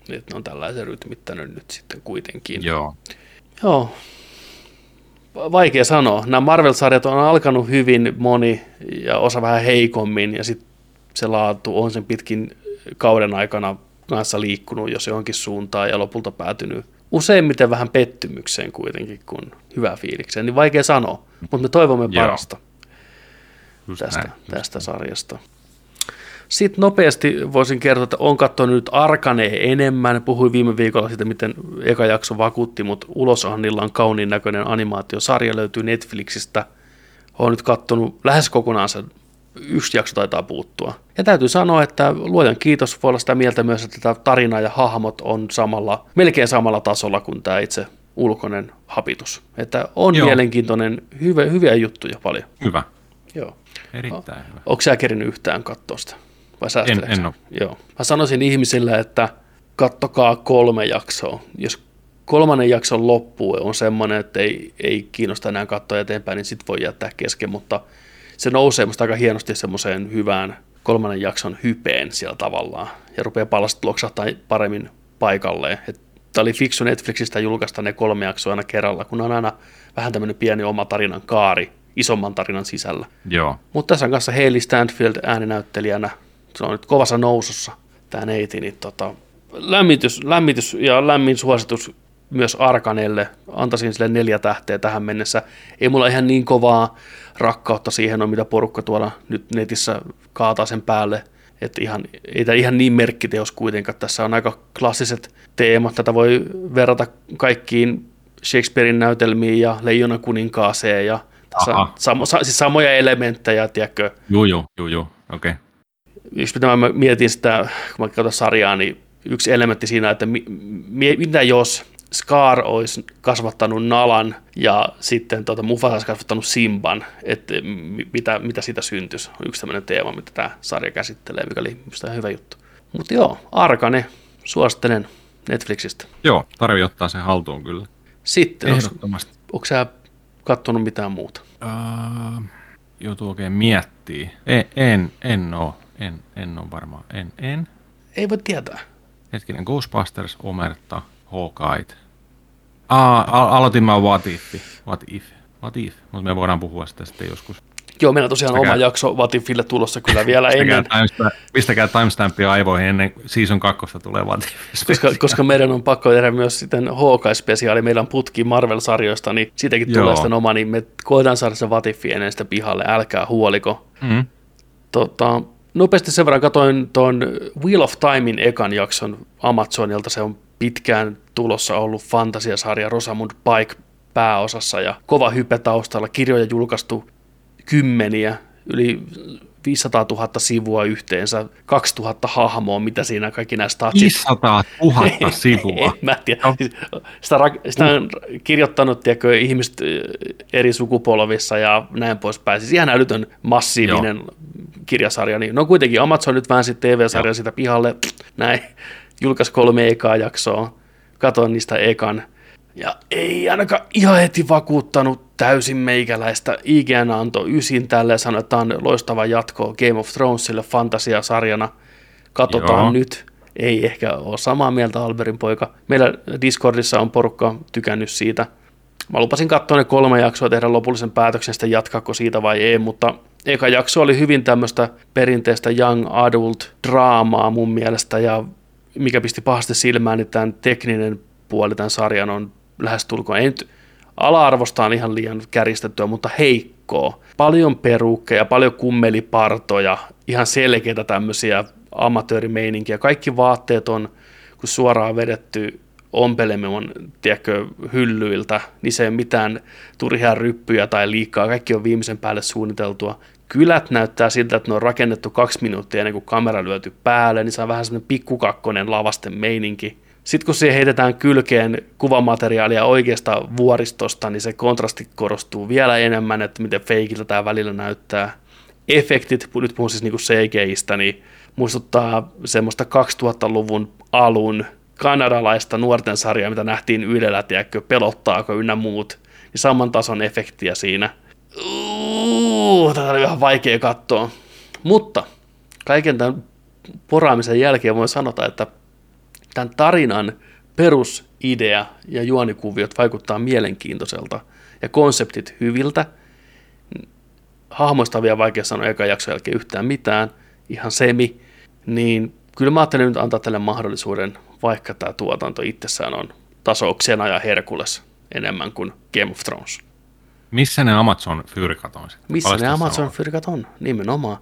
Että ne on tällaisen rytmittänyt nyt sitten kuitenkin. Joo. Joo. Vaikea sanoa. Nämä Marvel-sarjat on alkanut hyvin moni ja osa vähän heikommin ja sitten se laatu on sen pitkin kauden aikana kanssa liikkunut jos johonkin suuntaan ja lopulta päätynyt useimmiten vähän pettymykseen kuitenkin kuin hyvää fiilikseen, niin vaikea sanoa, mutta me toivomme parasta tästä, tästä sarjasta. Sitten nopeasti voisin kertoa, että on katsonut nyt Arkane enemmän. Puhuin viime viikolla siitä, miten eka jakso vakuutti, mutta Ulosahannilla on kauniin näköinen animaatiosarja, löytyy Netflixistä. Olen nyt katsonut lähes kokonaan sen yksi jakso taitaa puuttua. Ja täytyy sanoa, että luojan kiitos voi olla sitä mieltä myös, että tämä tarina ja hahmot on samalla, melkein samalla tasolla kuin tämä itse ulkoinen hapitus. Että on Joo. mielenkiintoinen, hyvä, hyviä juttuja paljon. Hyvä. Joo. Erittäin hyvä. Onko sä kerinyt yhtään katsoa sitä? Vai en, en ole. Joo. Mä sanoisin ihmisille, että kattokaa kolme jaksoa. Jos kolmannen jakson loppu on semmoinen, että ei, ei kiinnosta enää katsoa eteenpäin, niin sit voi jättää kesken, mutta se nousee musta aika hienosti semmoiseen hyvään kolmannen jakson hypeen siellä tavallaan ja rupeaa palastot loksahtaa paremmin paikalleen. Tämä oli fiksu Netflixistä julkaista ne kolme jaksoa aina kerralla, kun on aina vähän tämmöinen pieni oma tarinan kaari isomman tarinan sisällä. Joo. Mutta tässä on kanssa Hailey Stanfield ääninäyttelijänä. Se on nyt kovassa nousussa, tämä neiti. Niin tota, lämmitys, lämmitys ja lämmin suositus myös Arkanelle. Antaisin sille neljä tähteä tähän mennessä. Ei mulla ihan niin kovaa rakkautta siihen on, mitä porukka tuolla nyt netissä kaataa sen päälle. Että ihan, ei tämä ihan niin merkkiteos kuitenkaan. Tässä on aika klassiset teemat. Tätä voi verrata kaikkiin Shakespearein näytelmiin ja Leijonan kuninkaaseen ja tässä on samo, siis samoja elementtejä, tiedätkö? Joo, joo, joo, joo. okei. Okay. Mitä mä mietin sitä, kun mä katson sarjaa, niin yksi elementti siinä, että mi, mi, mitä jos Scar olisi kasvattanut Nalan ja sitten tota, Mufasa olisi kasvattanut Simban, että mitä, mitä siitä syntyisi. On yksi tämmöinen teema, mitä tämä sarja käsittelee, mikä oli minusta hyvä juttu. Mutta joo, Arkane, suosittelen Netflixistä. Joo, tarvii ottaa sen haltuun kyllä. Sitten, Ehdottomasti. Onko, sä katsonut mitään muuta? Uh, joutuu oikein miettiä. En, en, en oo. En, en oo varmaan. En, en. Ei voi tietää. Hetkinen, Ghostbusters, Omerta, Hawkeye. Ah, aloitin mä What If. What If. What If. Mutta me voidaan puhua sitä sitten joskus. Joo, meillä on tosiaan pistäkää, oma jakso Vatifille tulossa kyllä vielä ennen. Timestamp, pistäkää timestampia aivoihin ennen season kakkosta tulee Vatif. Koska, koska meidän on pakko tehdä myös sitten Hawkeye-spesiaali, meillä on putki Marvel-sarjoista, niin siitäkin Joo. tulee sitten oma, niin me koetaan saada se Vatifi ennen sitä pihalle, älkää huoliko. Mm. Tota, nopeasti sen verran katoin tuon Wheel of Timein ekan jakson Amazonilta, se on pitkään tulossa ollut fantasiasarja Rosamund Pike pääosassa ja kova hype taustalla, kirjoja julkaistu kymmeniä, yli 500 000 sivua yhteensä, 2000 hahmoa, mitä siinä kaikki nämä statsit. 500 000 sivua? en mä tiedä. No. Sitä, sitä on kirjoittanut tiedätkö, ihmiset eri sukupolvissa ja näin poispäin. Siis ihan älytön massiivinen Joo. kirjasarja. Niin, no kuitenkin Amazon nyt vähän sitten TV-sarja sitä pihalle. Näin. Julkaisi kolme ekaa jaksoa. Katoin niistä ekan. Ja ei ainakaan ihan heti vakuuttanut täysin meikäläistä. IGN antoi ysin tälle ja sanoi, että on loistava jatko Game of Thronesille fantasiasarjana. Katsotaan Joo. nyt. Ei ehkä ole samaa mieltä Alberin poika. Meillä Discordissa on porukka tykännyt siitä. Mä lupasin katsoa ne kolme jaksoa tehdä lopullisen päätöksen, sitten jatkaako siitä vai ei, mutta eka jakso oli hyvin tämmöistä perinteistä young adult draamaa mun mielestä, ja mikä pisti pahasti silmään, niin tämän tekninen puoli tämän sarjan on lähestulkoon, ei nyt ala-arvostaan ihan liian käristettyä, mutta heikkoa. Paljon perukkeja, paljon kummelipartoja, ihan selkeitä tämmöisiä amatöörimeininkiä. Kaikki vaatteet on, kun suoraan vedetty ompelemon, tiedätkö, hyllyiltä, niin se ei ole mitään turhia ryppyjä tai liikaa, kaikki on viimeisen päälle suunniteltua. Kylät näyttää siltä, että ne on rakennettu kaksi minuuttia ennen kuin kamera lyöty päälle, niin se on vähän semmoinen pikkukakkonen lavasten meininki. Sitten kun siihen heitetään kylkeen kuvamateriaalia oikeasta vuoristosta, niin se kontrasti korostuu vielä enemmän, että miten feikiltä tämä välillä näyttää. Efektit, nyt puhun siis niinku CGIstä, niin muistuttaa semmoista 2000-luvun alun kanadalaista nuorten sarjaa, mitä nähtiin Ylellä, tiedätkö, pelottaako ynnä muut, niin saman tason efektiä siinä. Uh, tätä oli vähän vaikea katsoa. Mutta kaiken tämän poraamisen jälkeen voin sanota, että tämän tarinan perusidea ja juonikuviot vaikuttaa mielenkiintoiselta ja konseptit hyviltä. Hahmoista on vielä vaikea sanoa eka jakson jälkeen yhtään mitään, ihan semi, niin kyllä mä ajattelin nyt antaa tälle mahdollisuuden, vaikka tämä tuotanto itsessään on tasouksena ja Herkules enemmän kuin Game of Thrones. Missä ne Amazon-fyrkat on? Missä ne Amazon-fyrkat on? Nimenomaan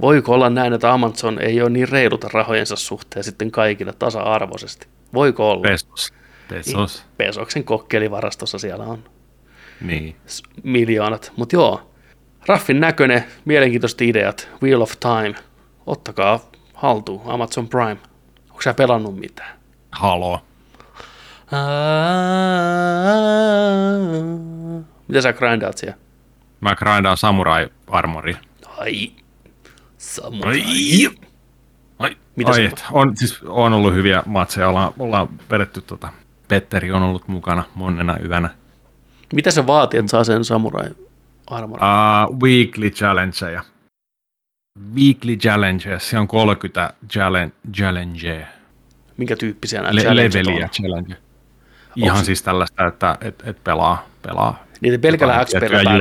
voiko olla näin, että Amazon ei ole niin reiluta rahojensa suhteen sitten kaikille tasa-arvoisesti? Voiko olla? Pesos. Pesos. Pesoksen kokkelivarastossa siellä on niin. miljoonat. Mutta joo, raffin näköinen, mielenkiintoiset ideat, Wheel of Time, ottakaa haltuun, Amazon Prime. Onko sä pelannut mitään? Halo. Mitä sä grindaat siellä? Mä grindaan Samurai Armori. Ai, Samurai. Ai. Ai. Mitä Ai, on, siis on ollut hyviä matseja, ollaan, ollaan vedetty tota, Petteri on ollut mukana monena yönä. Mitä se vaatii, että saa sen samurai armor? Uh, weekly challengeja. Weekly challenges, se on 30 challenge, minkä tyyppisiä nämä Le- leveliä on? challenge. Ihan Onks- siis tällaista, että et, et pelaa, pelaa. Niitä pelkällä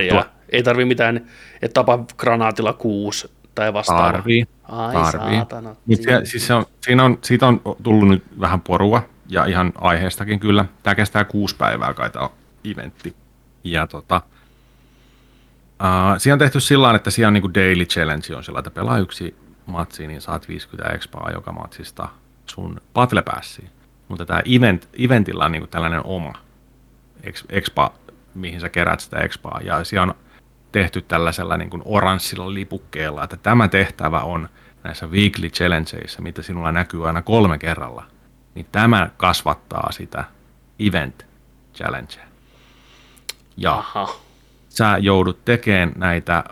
juttua. Ei tarvi mitään, että tapa granaatilla kuusi tai vastaava. Tarvii, Ai tarvii. saatana. Mut se, siis se on, siinä on, siitä on tullut nyt vähän porua, ja ihan aiheestakin kyllä. Tämä kestää kuusi päivää kai tämä eventti. Ja tota, uh, siinä on tehty sillä tavalla, että siinä on niinku daily challenge on sillä, että pelaa yksi matsi, niin saat 50 expaa joka matsista sun battle passiin. Mutta tämä event, eventillä on niinku tällainen oma ex- expa, mihin sä kerät sitä expaa. Ja siellä on tehty tällaisella niin kuin oranssilla lipukkeella, että tämä tehtävä on näissä weekly challengeissa, mitä sinulla näkyy aina kolme kerralla, niin tämä kasvattaa sitä event challengea. Ja Aha. sä joudut tekemään näitä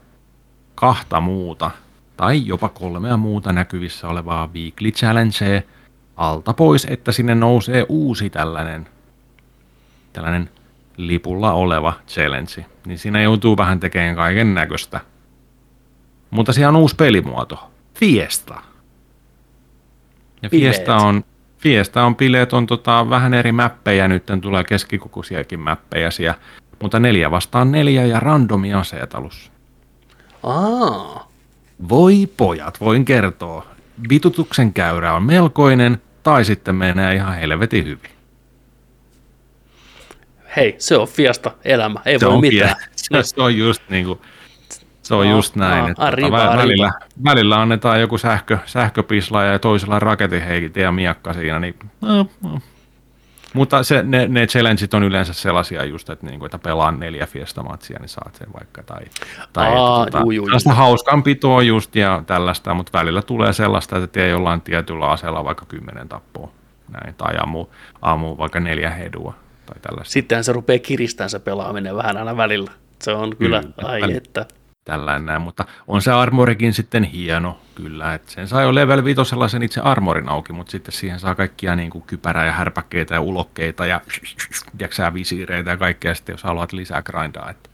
kahta muuta tai jopa kolmea muuta näkyvissä olevaa weekly challengea alta pois, että sinne nousee uusi tällainen, tällainen lipulla oleva challenge. Niin siinä joutuu vähän tekemään kaiken näköistä. Mutta siellä on uusi pelimuoto. Fiesta. Ja Bileet. Fiesta on, Fiesta on bileet, on tota, vähän eri mäppejä, nyt tulee keskikokoisiakin mäppejä siellä. Mutta neljä vastaan neljä ja randomi aseet alussa. Aa. Voi pojat, voin kertoa. Vitutuksen käyrä on melkoinen, tai sitten menee ihan helvetin hyvin. Hei, se on fiesta elämä, ei Se voi on, mitään. se on just niin kuin, se on No, just näin, no, että arriba, tota, arriba. välillä, välillä annetaan joku sähkö, sähköpisla ja toisella raketinheikit ja miakka siinä, niin no, no. Mutta se, ne, ne challengeit on yleensä sellaisia just, että, niin kuin, että pelaan neljä fiestamatsia, niin saat sen vaikka. Tai, tai Aa, että, juu, juu, sellaista juu. hauskanpitoa just ja tällaista, mutta välillä tulee sellaista, että tee jollain tietyllä aseella vaikka kymmenen tappoa. Näin, tai ammu, ammu vaikka neljä hedua tai tällaista. Sittenhän se rupeaa kiristään se pelaaminen vähän aina välillä. Se on kyllä, Kyllä, ai välillä. että. tällainen näin, mutta on se armorikin sitten hieno, kyllä, että sen saa jo level vitosella sen itse armorin auki, mutta sitten siihen saa kaikkia niin kuin kypärää ja härpäkkeitä ja ulokkeita ja jaksää visiireitä ja kaikkea sitten, jos haluat lisää grindaa, että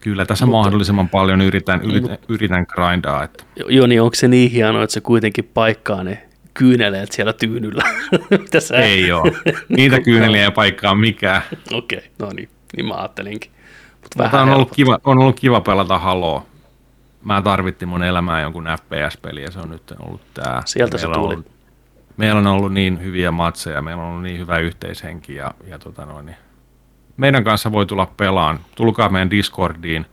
kyllä tässä Mutta- mahdollisimman paljon yritän, yritän, yritän grindaa, että Joo, niin onko se niin hienoa, että se kuitenkin paikkaa ne kyyneleet siellä tyynyllä? Mitä sä? ei ole. Niitä kyyneliä ei paikkaa mikään. Okei, okay, no niin, niin mä ajattelinkin. Mutta Mutta vähän on ollut, kiva, on ollut kiva pelata Haloa. Mä tarvittiin mun elämään jonkun FPS-peli ja se on nyt ollut tää. Sieltä se Meillä on tuli. Ollut, meillä on ollut niin hyviä matseja, meillä on ollut niin hyvä yhteishenki ja, ja tota noin, niin meidän kanssa voi tulla pelaan. Tulkaa meidän Discordiin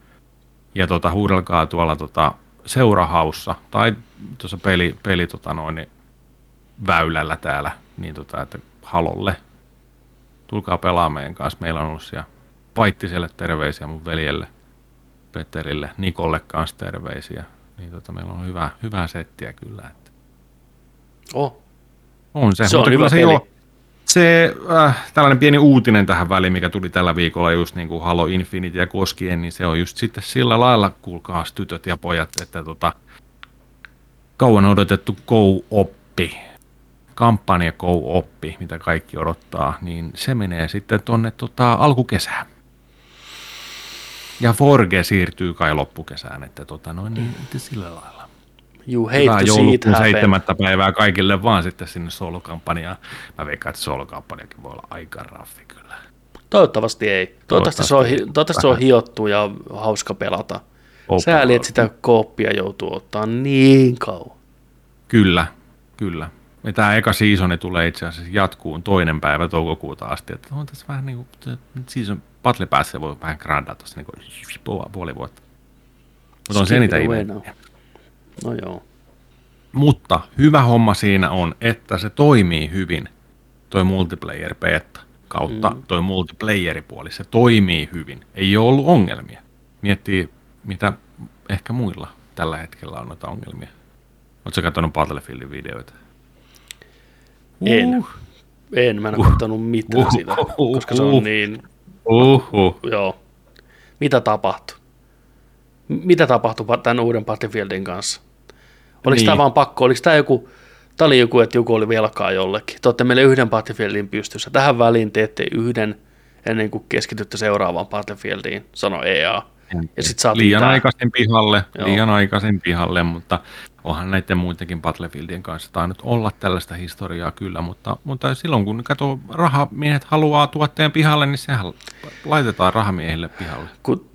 ja tota, huudelkaa tuolla tota, seurahaussa tai tuossa peli, peli tota noin, niin väylällä täällä, niin tota, että Halolle. Tulkaa pelaa meidän kanssa. Meillä on ollut siellä Paittiselle terveisiä mun veljelle, Peterille, Nikolle kanssa terveisiä. Niin tota, meillä on hyvä, hyvää settiä kyllä. Että Oh, on se, Se on mutta hyvä kyllä se, jo, se äh, tällainen pieni uutinen tähän väliin, mikä tuli tällä viikolla just niin kuin Halo Infinityä koskien, niin se on just sitten sillä lailla, kuulkaas tytöt ja pojat, että tota, kauan odotettu Go-oppi, kampanja Go-oppi, mitä kaikki odottaa, niin se menee sitten tonne tota, alkukesään. Ja Forge siirtyy kai loppukesään, että tota, noin, niin, että sillä lailla. you hate Hyvää joulukuun seitsemättä päivää kaikille vaan sitten sinne solokampanjaan. Mä veikkaan, että solokampanjakin voi olla aika raffi kyllä. Toivottavasti ei. Toivottavasti, se on, hi- Toivottavasti. toivottavasti se on hiottu ja hauska pelata. Open Sääli, että sitä kooppia joutuu ottaa niin kauan. Kyllä, kyllä. Ja tämä eka seasoni tulee itse asiassa jatkuun toinen päivä toukokuuta asti. Että on tässä vähän niin kuin, season Battle Pass voi vähän grandata tuossa niin kuin puoli vuotta. Mutta on se niitä. No joo. Mutta hyvä homma siinä on, että se toimii hyvin, toi multiplayer beta kautta mm. toi multiplayeripuoli. Se toimii hyvin. Ei ole ollut ongelmia. Miettii, mitä ehkä muilla tällä hetkellä on noita ongelmia. Oletko katsonut Battlefieldin videoita? En. En, mä en ole katsonut mitään Uh. siitä, koska se Uh. on niin, Uhu. joo. Mitä tapahtui? Mitä tapahtui pa- tämän uuden Battlefieldin kanssa? Oliko Niin. tämä vaan pakko? Oliko tämä joku, tämä oli joku, että joku oli velkaa jollekin. Te olette meille yhden Battlefieldin pystyssä. Tähän väliin teette yhden ennen kuin keskitytte seuraavaan Battlefieldiin, sano EA. Ja sit liian mitään. aikaisin pihalle, Joo. liian aikaisin pihalle, mutta onhan näiden muidenkin Battlefieldien kanssa tainnut olla tällaista historiaa kyllä, mutta, mutta silloin kun kato rahamiehet haluaa tuotteen pihalle, niin sehän laitetaan rahamiehille pihalle. Kun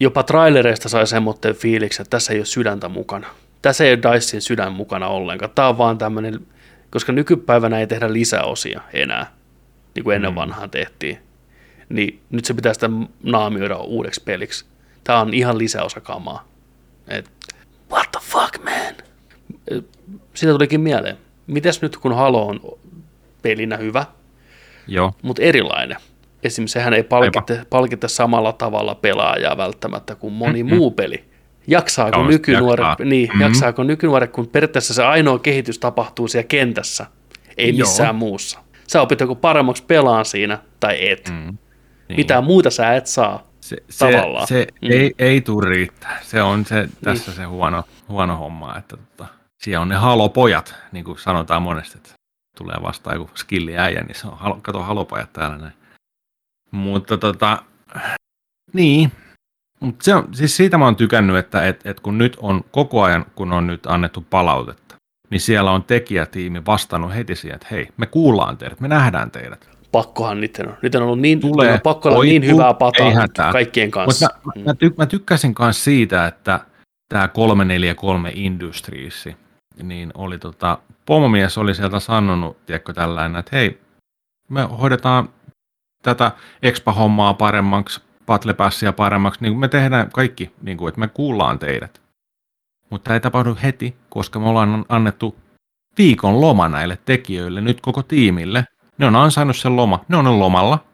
jopa trailereista sai semmoinen fiiliksen, että tässä ei ole sydäntä mukana. Tässä ei ole Dicein sydän mukana ollenkaan. Tämä on vaan tämmöinen, koska nykypäivänä ei tehdä lisäosia enää, niin kuin ennen mm. vanhaan tehtiin. Niin nyt se pitää sitä naamioida uudeksi peliksi. Tämä on ihan lisäosakamaa. Et, what the fuck, man? Siitä tulikin mieleen. Mites nyt, kun Halo on pelinä hyvä, Joo. mutta erilainen. Esimerkiksi sehän ei palkita, palkita samalla tavalla pelaajaa välttämättä kuin moni mm-hmm. muu peli. Jaksaako Joo, nykynuoret, jaksaa. niin, Mhm. jaksaako nykynuoret, kun periaatteessa se ainoa kehitys tapahtuu siellä kentässä, ei Joo. missään muussa. Sä opit joko paremmaksi pelaan siinä tai et. Mm. Mm. Niin. Mitään muuta sä et saa. Se, se, tavallaan. se Mm. ei, ei tule riittää. Se on se, tässä se huono, huono homma, että tota, siellä on ne halopojat, niin kuin sanotaan monesti, että tulee vastaan joku skilliäijä, niin se on, halo, kato halopojat täällä näin. Mutta tota, niin, Mut se on, siis siitä mä oon tykännyt, että et, et kun nyt on koko ajan, kun on nyt annettu palautetta, niin siellä on tekijätiimi vastannut heti siihen, että hei, me kuullaan teidät, me nähdään teidät. Pakkohan niiden on. Niiden on ollut niin, Tulee. On pakko olla niin hyvää pataa kaikkien kanssa. Mutta mä, mä, ty, mä tykkäsin myös siitä, että tämä 343 Industries, niin oli tota, pomomies oli sieltä sanonut, tiedätkö tällainen, että hei, me hoidetaan tätä Expa-hommaa paremmaksi, Battle Passia paremmaksi, niin kuin me tehdään kaikki, niin kuin, että me kuullaan teidät. Mutta tämä ei tapahdu heti, koska me ollaan annettu viikon loma näille tekijöille, nyt koko tiimille. Ne on ansainnut sen loma, ne on lomalla.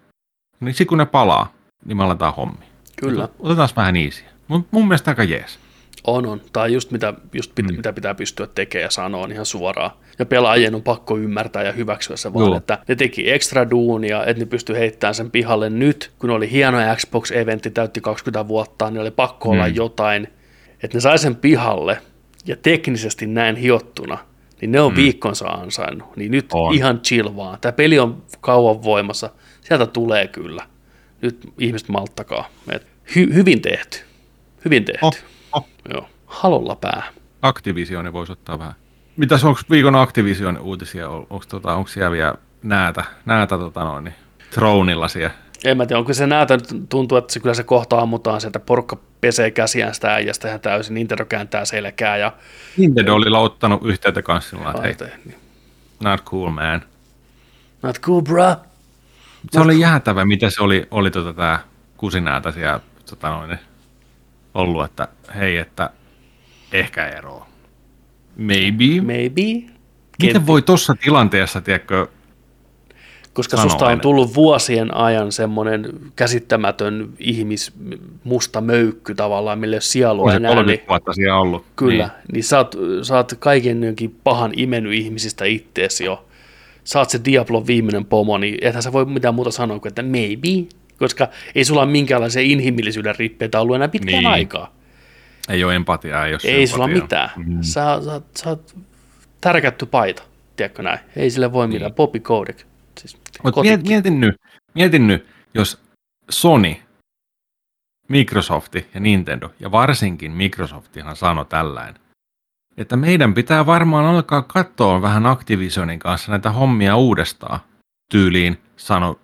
Niin sitten kun ne palaa, niin me aletaan hommi. Kyllä, Otetaan vähän easy. Mun, mun mielestä aika jees. on on. Tämä on just mitä, just pit, Mm. mitä pitää pystyä tekemään ja sanoa ihan suoraan. Ja pelaajien on pakko ymmärtää ja hyväksyä se vaan, Joo. että ne teki ekstra duunia, että ne pystyi heittämään sen pihalle nyt, kun oli hieno Xbox-eventti, täytti 20 vuotta, niin oli pakko olla Mm. jotain, että ne sai sen pihalle ja teknisesti näin hiottuna, niin ne on Mm. viikkonsa ansainnut. Niin nyt On. ihan chill vaan. Tämä peli on kauan voimassa. Sieltä tulee kyllä. Nyt ihmiset malttakaa. Et hy- hyvin tehty. Hyvin tehty. Oh, oh. Joo. Halolla pää. Activision voisi ottaa vähän. Mitäs onko viikon Activision uutisia? Onko tota, onko siellä vielä näätä, näätä tota noin, niin, Thronilla siellä? En mä tiedä, onko se näytä, tuntuu, että se kyllä se kohta ammutaan sieltä, porukka pesee käsiään sitä äijästä ihan täysin, Nintendo kääntää selkää ja... Nintendo oli ottanut yhteyttä kanssa sillä että hei, Niin. not cool man. Not cool, bruh. Se oli jäätävä, mitä se oli, oli tota tää kusinäätä siellä tota noin, ollut, että hei, että ehkä ero. Maybe. Maybe. Miten voi tuossa tilanteessa, tiedätkö, Koska Sano susta on tullut vuosien ajan semmoinen käsittämätön ihmis, musta möykky tavallaan, mille ei on se enää, niin, 30 vuotta siellä ollut? kyllä, niin, niin sä, oot, sä oot kaiken jonkin pahan imennyt ihmisistä itteesi jo. Sä oot se Diablon viimeinen pomo, niin ethän sä voi mitään muuta sanoa kuin, että maybe, koska ei sulla ole minkäänlaisia inhimillisyyden rippeitä ollut enää pitkään Niin. aikaa. Ei ole empatiaa, ei ole Ei sulla mitään. Mm. Sä, sä, sä oot tärkätty paita, tiedätkö näin? Ei sille voi mitään. Niin. Bobby Kotick. Siis Mutta Kotick. miet, mietin, nyt, mietin nyt, jos Sony, Microsoft ja Nintendo, ja varsinkin Microsoftihan sanoi tällainen, että meidän pitää varmaan alkaa katsoa vähän Activisionin kanssa näitä hommia uudestaan. Tyyliin sano,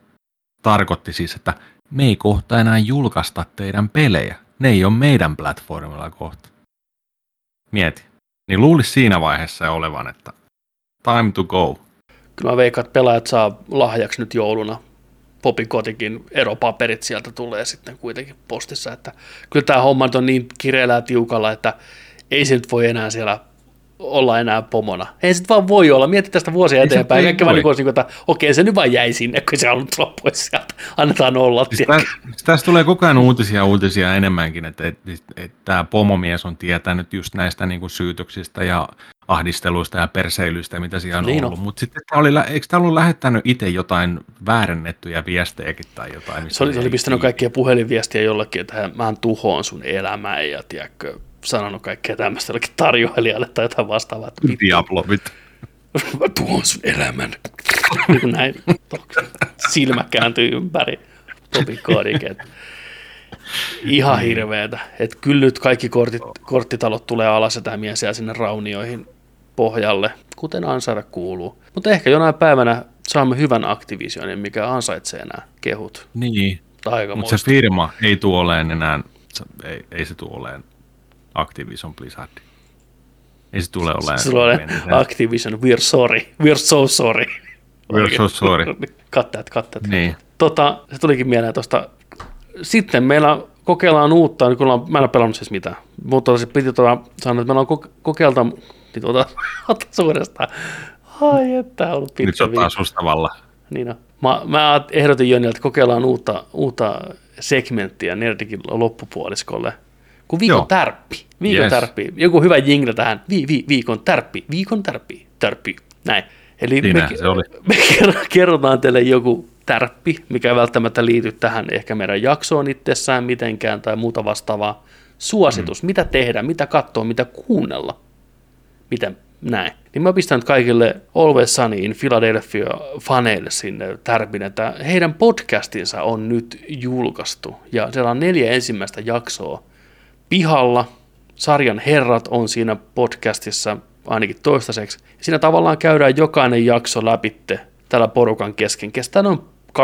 tarkoitti siis, että me ei kohta enää julkaista teidän pelejä. Ne ei ole meidän platformilla kohta. Mieti. Niin luulisi siinä vaiheessa olevan, että time to go. Kyllä mä veikkaan, että pelaajat saa lahjaksi nyt jouluna. Popi Kotikin eropaperit sieltä tulee sitten kuitenkin postissa, että kyllä tämä homma on niin kireellä ja tiukalla, että ei se nyt voi enää siellä olla enää pomona. Ei se nyt vaan voi olla. Mieti tästä vuosia eteenpäin. Kaikki vaan niin kuin, niin kuin, että okei, se nyt vaan jäi sinne, kun se halunnut tulla pois sieltä. Annetaan olla. Siis tä, siis tästä tulee koko ajan uutisia uutisia enemmänkin, että, että, että tämä pomomies on tietänyt just näistä niin kuin syytöksistä ja ahdisteluista ja perseilyistä, mitä siellä on Niin ollut. on. Mutta sitten oli, eikö tämä ollut lähettänyt itse jotain väärennettyjä viestejäkin tai jotain? Se oli, se oli pistänyt kaikkia puhelinviestiä jollekin, että mä tuhoon sun elämän ja tiedätkö, sanonut kaikkea tämmöistä jollekin tarjoilijalle tai jotain vastaavaa. Että vittu, Diablo, vittu. mä tuon sun elämän. Niin näin, silmä kääntyy ympäri. Topi että Ihan hirveetä. Että kyllä nyt kaikki kortit, korttitalot tulee alas ja tämiä sinne raunioihin pohjalle, kuten ansaida kuuluu. Mutta ehkä jonain päivänä saamme hyvän Activisionin, mikä ansaitsee nämä kehut. Niin, mutta se firma ei tule enää, ei, ei se tule olemaan Activision Blizzard. Ei se tule olemaan. Se tulee Activision, we're sorry, we're so sorry. We're so sorry. that, cut that. Niin. Tota, se tulikin mieleen tuosta. Sitten meillä kokeillaan uutta, niin kun ollaan, mä en ole pelannut siis mitään, mutta se piti tuota, sanoa, että meillä on kokeilta, niin tuota, ota suuresta. Ai, että on ollut pitkä Nyt se on taas sustavalla. Niin on. Mä, mä ehdotin Jönille, että kokeillaan uutta, uutta segmenttiä Nerdikin loppupuoliskolle, kun viikon Joo. tärppi. Viikon yes. tärppi. Joku hyvä jingle tähän. Vi, vi, viikon tärppi. Viikon tärppi. Tärppi. Näin. Eli me, se oli. me kerrotaan teille joku tärppi, mikä ei välttämättä liity tähän ehkä meidän jaksoon itsessään mitenkään tai muuta vastaavaa. Suositus, mm. mitä tehdä, mitä katsoa, mitä kuunnella, miten näin. Niin mä pistän kaikille Always Sunny in Philadelphia faneille sinne tärpin, että heidän podcastinsa on nyt julkaistu ja siellä on neljä ensimmäistä jaksoa pihalla. Sarjan herrat on siinä podcastissa ainakin toistaiseksi. Siinä tavallaan käydään jokainen jakso läpitte tällä porukan kesken. Kestää noin 25-30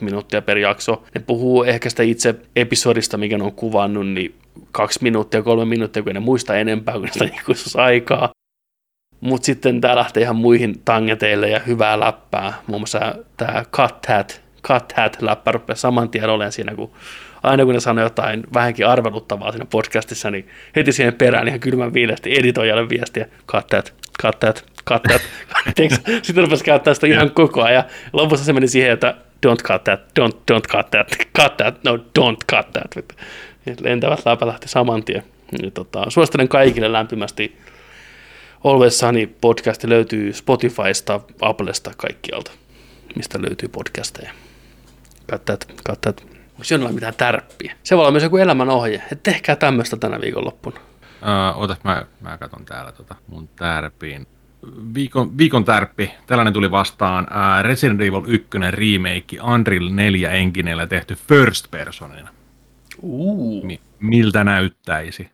minuuttia per jakso. Ne puhuu ehkä sitä itse episodista, mikä ne on kuvannut, niin kaksi minuuttia, kolme minuuttia, kun ne muista enempää kuin sitä aikaa. Mutta sitten tämä lähtee ihan muihin tangeteille ja hyvää läppää. Muun muassa tämä Cut Hat, Cut Hat läppä rupeaa saman tien olemaan siinä, kun aina kun ne sanoo jotain vähänkin arveluttavaa siinä podcastissa, niin heti siihen perään ihan kylmän viileästi editoijalle viestiä, that, cut that. Sitten rupesi käyttää sitä ihan koko ajan. Lopussa se meni siihen, että don't cut that, don't, don't cut that, cut that, no don't cut that. Lentävät läpä lähti saman tien. Ja tota, suosittelen kaikille lämpimästi. Always Sunny podcasti löytyy Spotifysta, Applesta, kaikkialta, mistä löytyy podcasteja. Cut that. Onko jollain mitään tärppiä? Se voi olla myös joku elämän ohje, että tehkää tämmöistä tänä viikonloppuna. Uh, otas, mä, mä katson täällä tota mun tärpiin. Viikon, viikon tärppi, tällainen tuli vastaan uh, Resident Evil 1 remake Unreal 4 engineellä tehty first personina. Uh. Mi- miltä näyttäisi?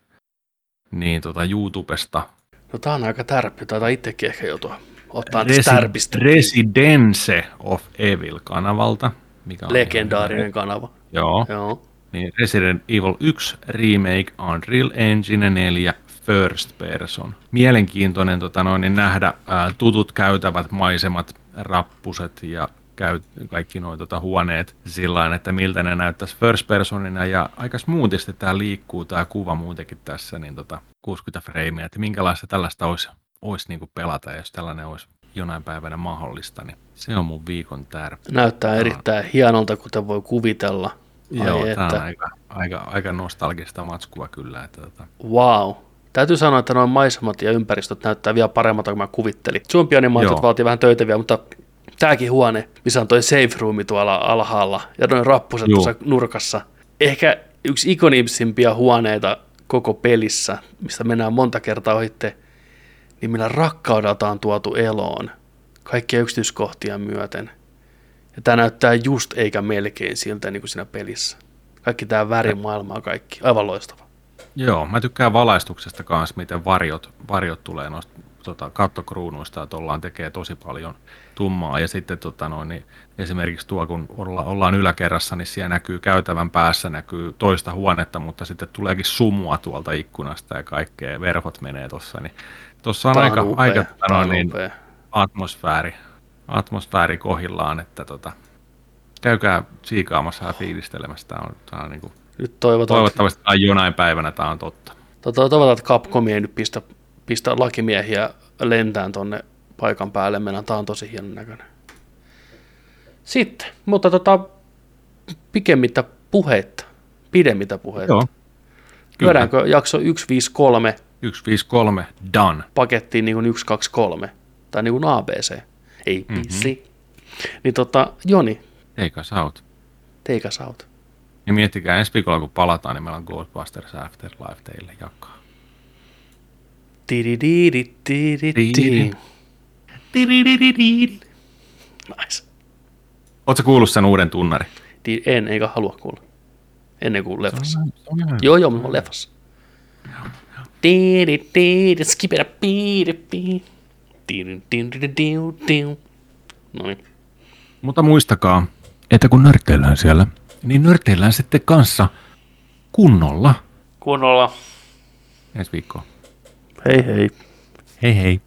Niin tota YouTubesta. No tää on aika tärppi, taitaa itsekin ehkä joutua ottaa Resi- tärpistä. Residence of Evil kanavalta. Mikä on Legendaarinen kanava. Joo. Joo. Niin Resident Evil 1 Remake Unreal Engine 4 First Person. Mielenkiintoinen tota noin, niin nähdä ää, tutut käytävät maisemat, rappuset ja käy, kaikki nuo tota, huoneet sillä että miltä ne näyttäisi first personina ja aika smoothisti tämä liikkuu tämä kuva muutenkin tässä, niin tota, 60 freimiä, että minkälaista tällaista olisi, olisi niin kuin pelata, jos tällainen olisi jonain päivänä mahdollista, niin se on mun viikon tärkeä. Näyttää erittäin hienolta, kuten voi kuvitella. Joo, Ai tämä on aika, aika, aika nostalgista matskua kyllä. Että tota. Wow. Täytyy sanoa, että noin maisemat ja ympäristöt näyttää vielä paremmalta kuin mä kuvittelin. Zombianimaatiot vaatii vähän töitä vielä, mutta tämäkin huone, missä on toi safe roomi tuolla alhaalla ja noin rappuset tuossa nurkassa. Ehkä yksi ikonimsimpia huoneita koko pelissä, mistä mennään monta kertaa ohitte, niin millä rakkaudelta on tuotu eloon kaikkia yksityiskohtia myöten. Ja tämä näyttää just eikä melkein siltä niin kuin siinä pelissä. Kaikki tämä värimaailma on kaikki. Aivan loistava. Joo, mä tykkään valaistuksesta kanssa, miten varjot, varjot tulee noista tota, kattokruunuista, että ollaan tekee tosi paljon tummaa. Ja sitten tota noin, niin esimerkiksi tuo, kun olla, ollaan yläkerrassa, niin siellä näkyy käytävän päässä, näkyy toista huonetta, mutta sitten tuleekin sumua tuolta ikkunasta ja kaikkea, verhot menee tuossa. Niin tuossa on aika, upea, aika tota noin, niin, atmosfääri, atmosfääri kohillaan, että tota, käykää siikaamassa ja fiilistelemässä. Tämä on, tämä on niin kuin, nyt toivotaan, toivottavasti että... jonain päivänä tämä on totta. Toivotaan, että Capcom ei nyt pistä, pistä lakimiehiä lentään tuonne paikan päälle. Meillä tämä on tosi hienon näköinen. Sitten, mutta tota, pikemmittä puhetta, pidemmittä puhetta. Joo. Lyödäänkö jakso 153 153 done. Pakettiin niin kuin 123 tai niin kuin ABC, ei mm-hmm. Niin tota, Joni. Take us out. Take us out. Ja miettikää, ensi viikolla kun palataan, niin meillä on Ghostbusters Afterlife teille jakaa. Nice. Oletko kuullut sen uuden tunnari? En, eikä halua kuulla. ennen kuin leffassa. Joo, joo, mutta leffassa. Tiidi, No niin. Mutta muistakaa, että kun nörtteillään siellä, niin nörtteillään sitten kanssa kunnolla Kunnolla. ensi viikkoon. Hei hei. Hei hei.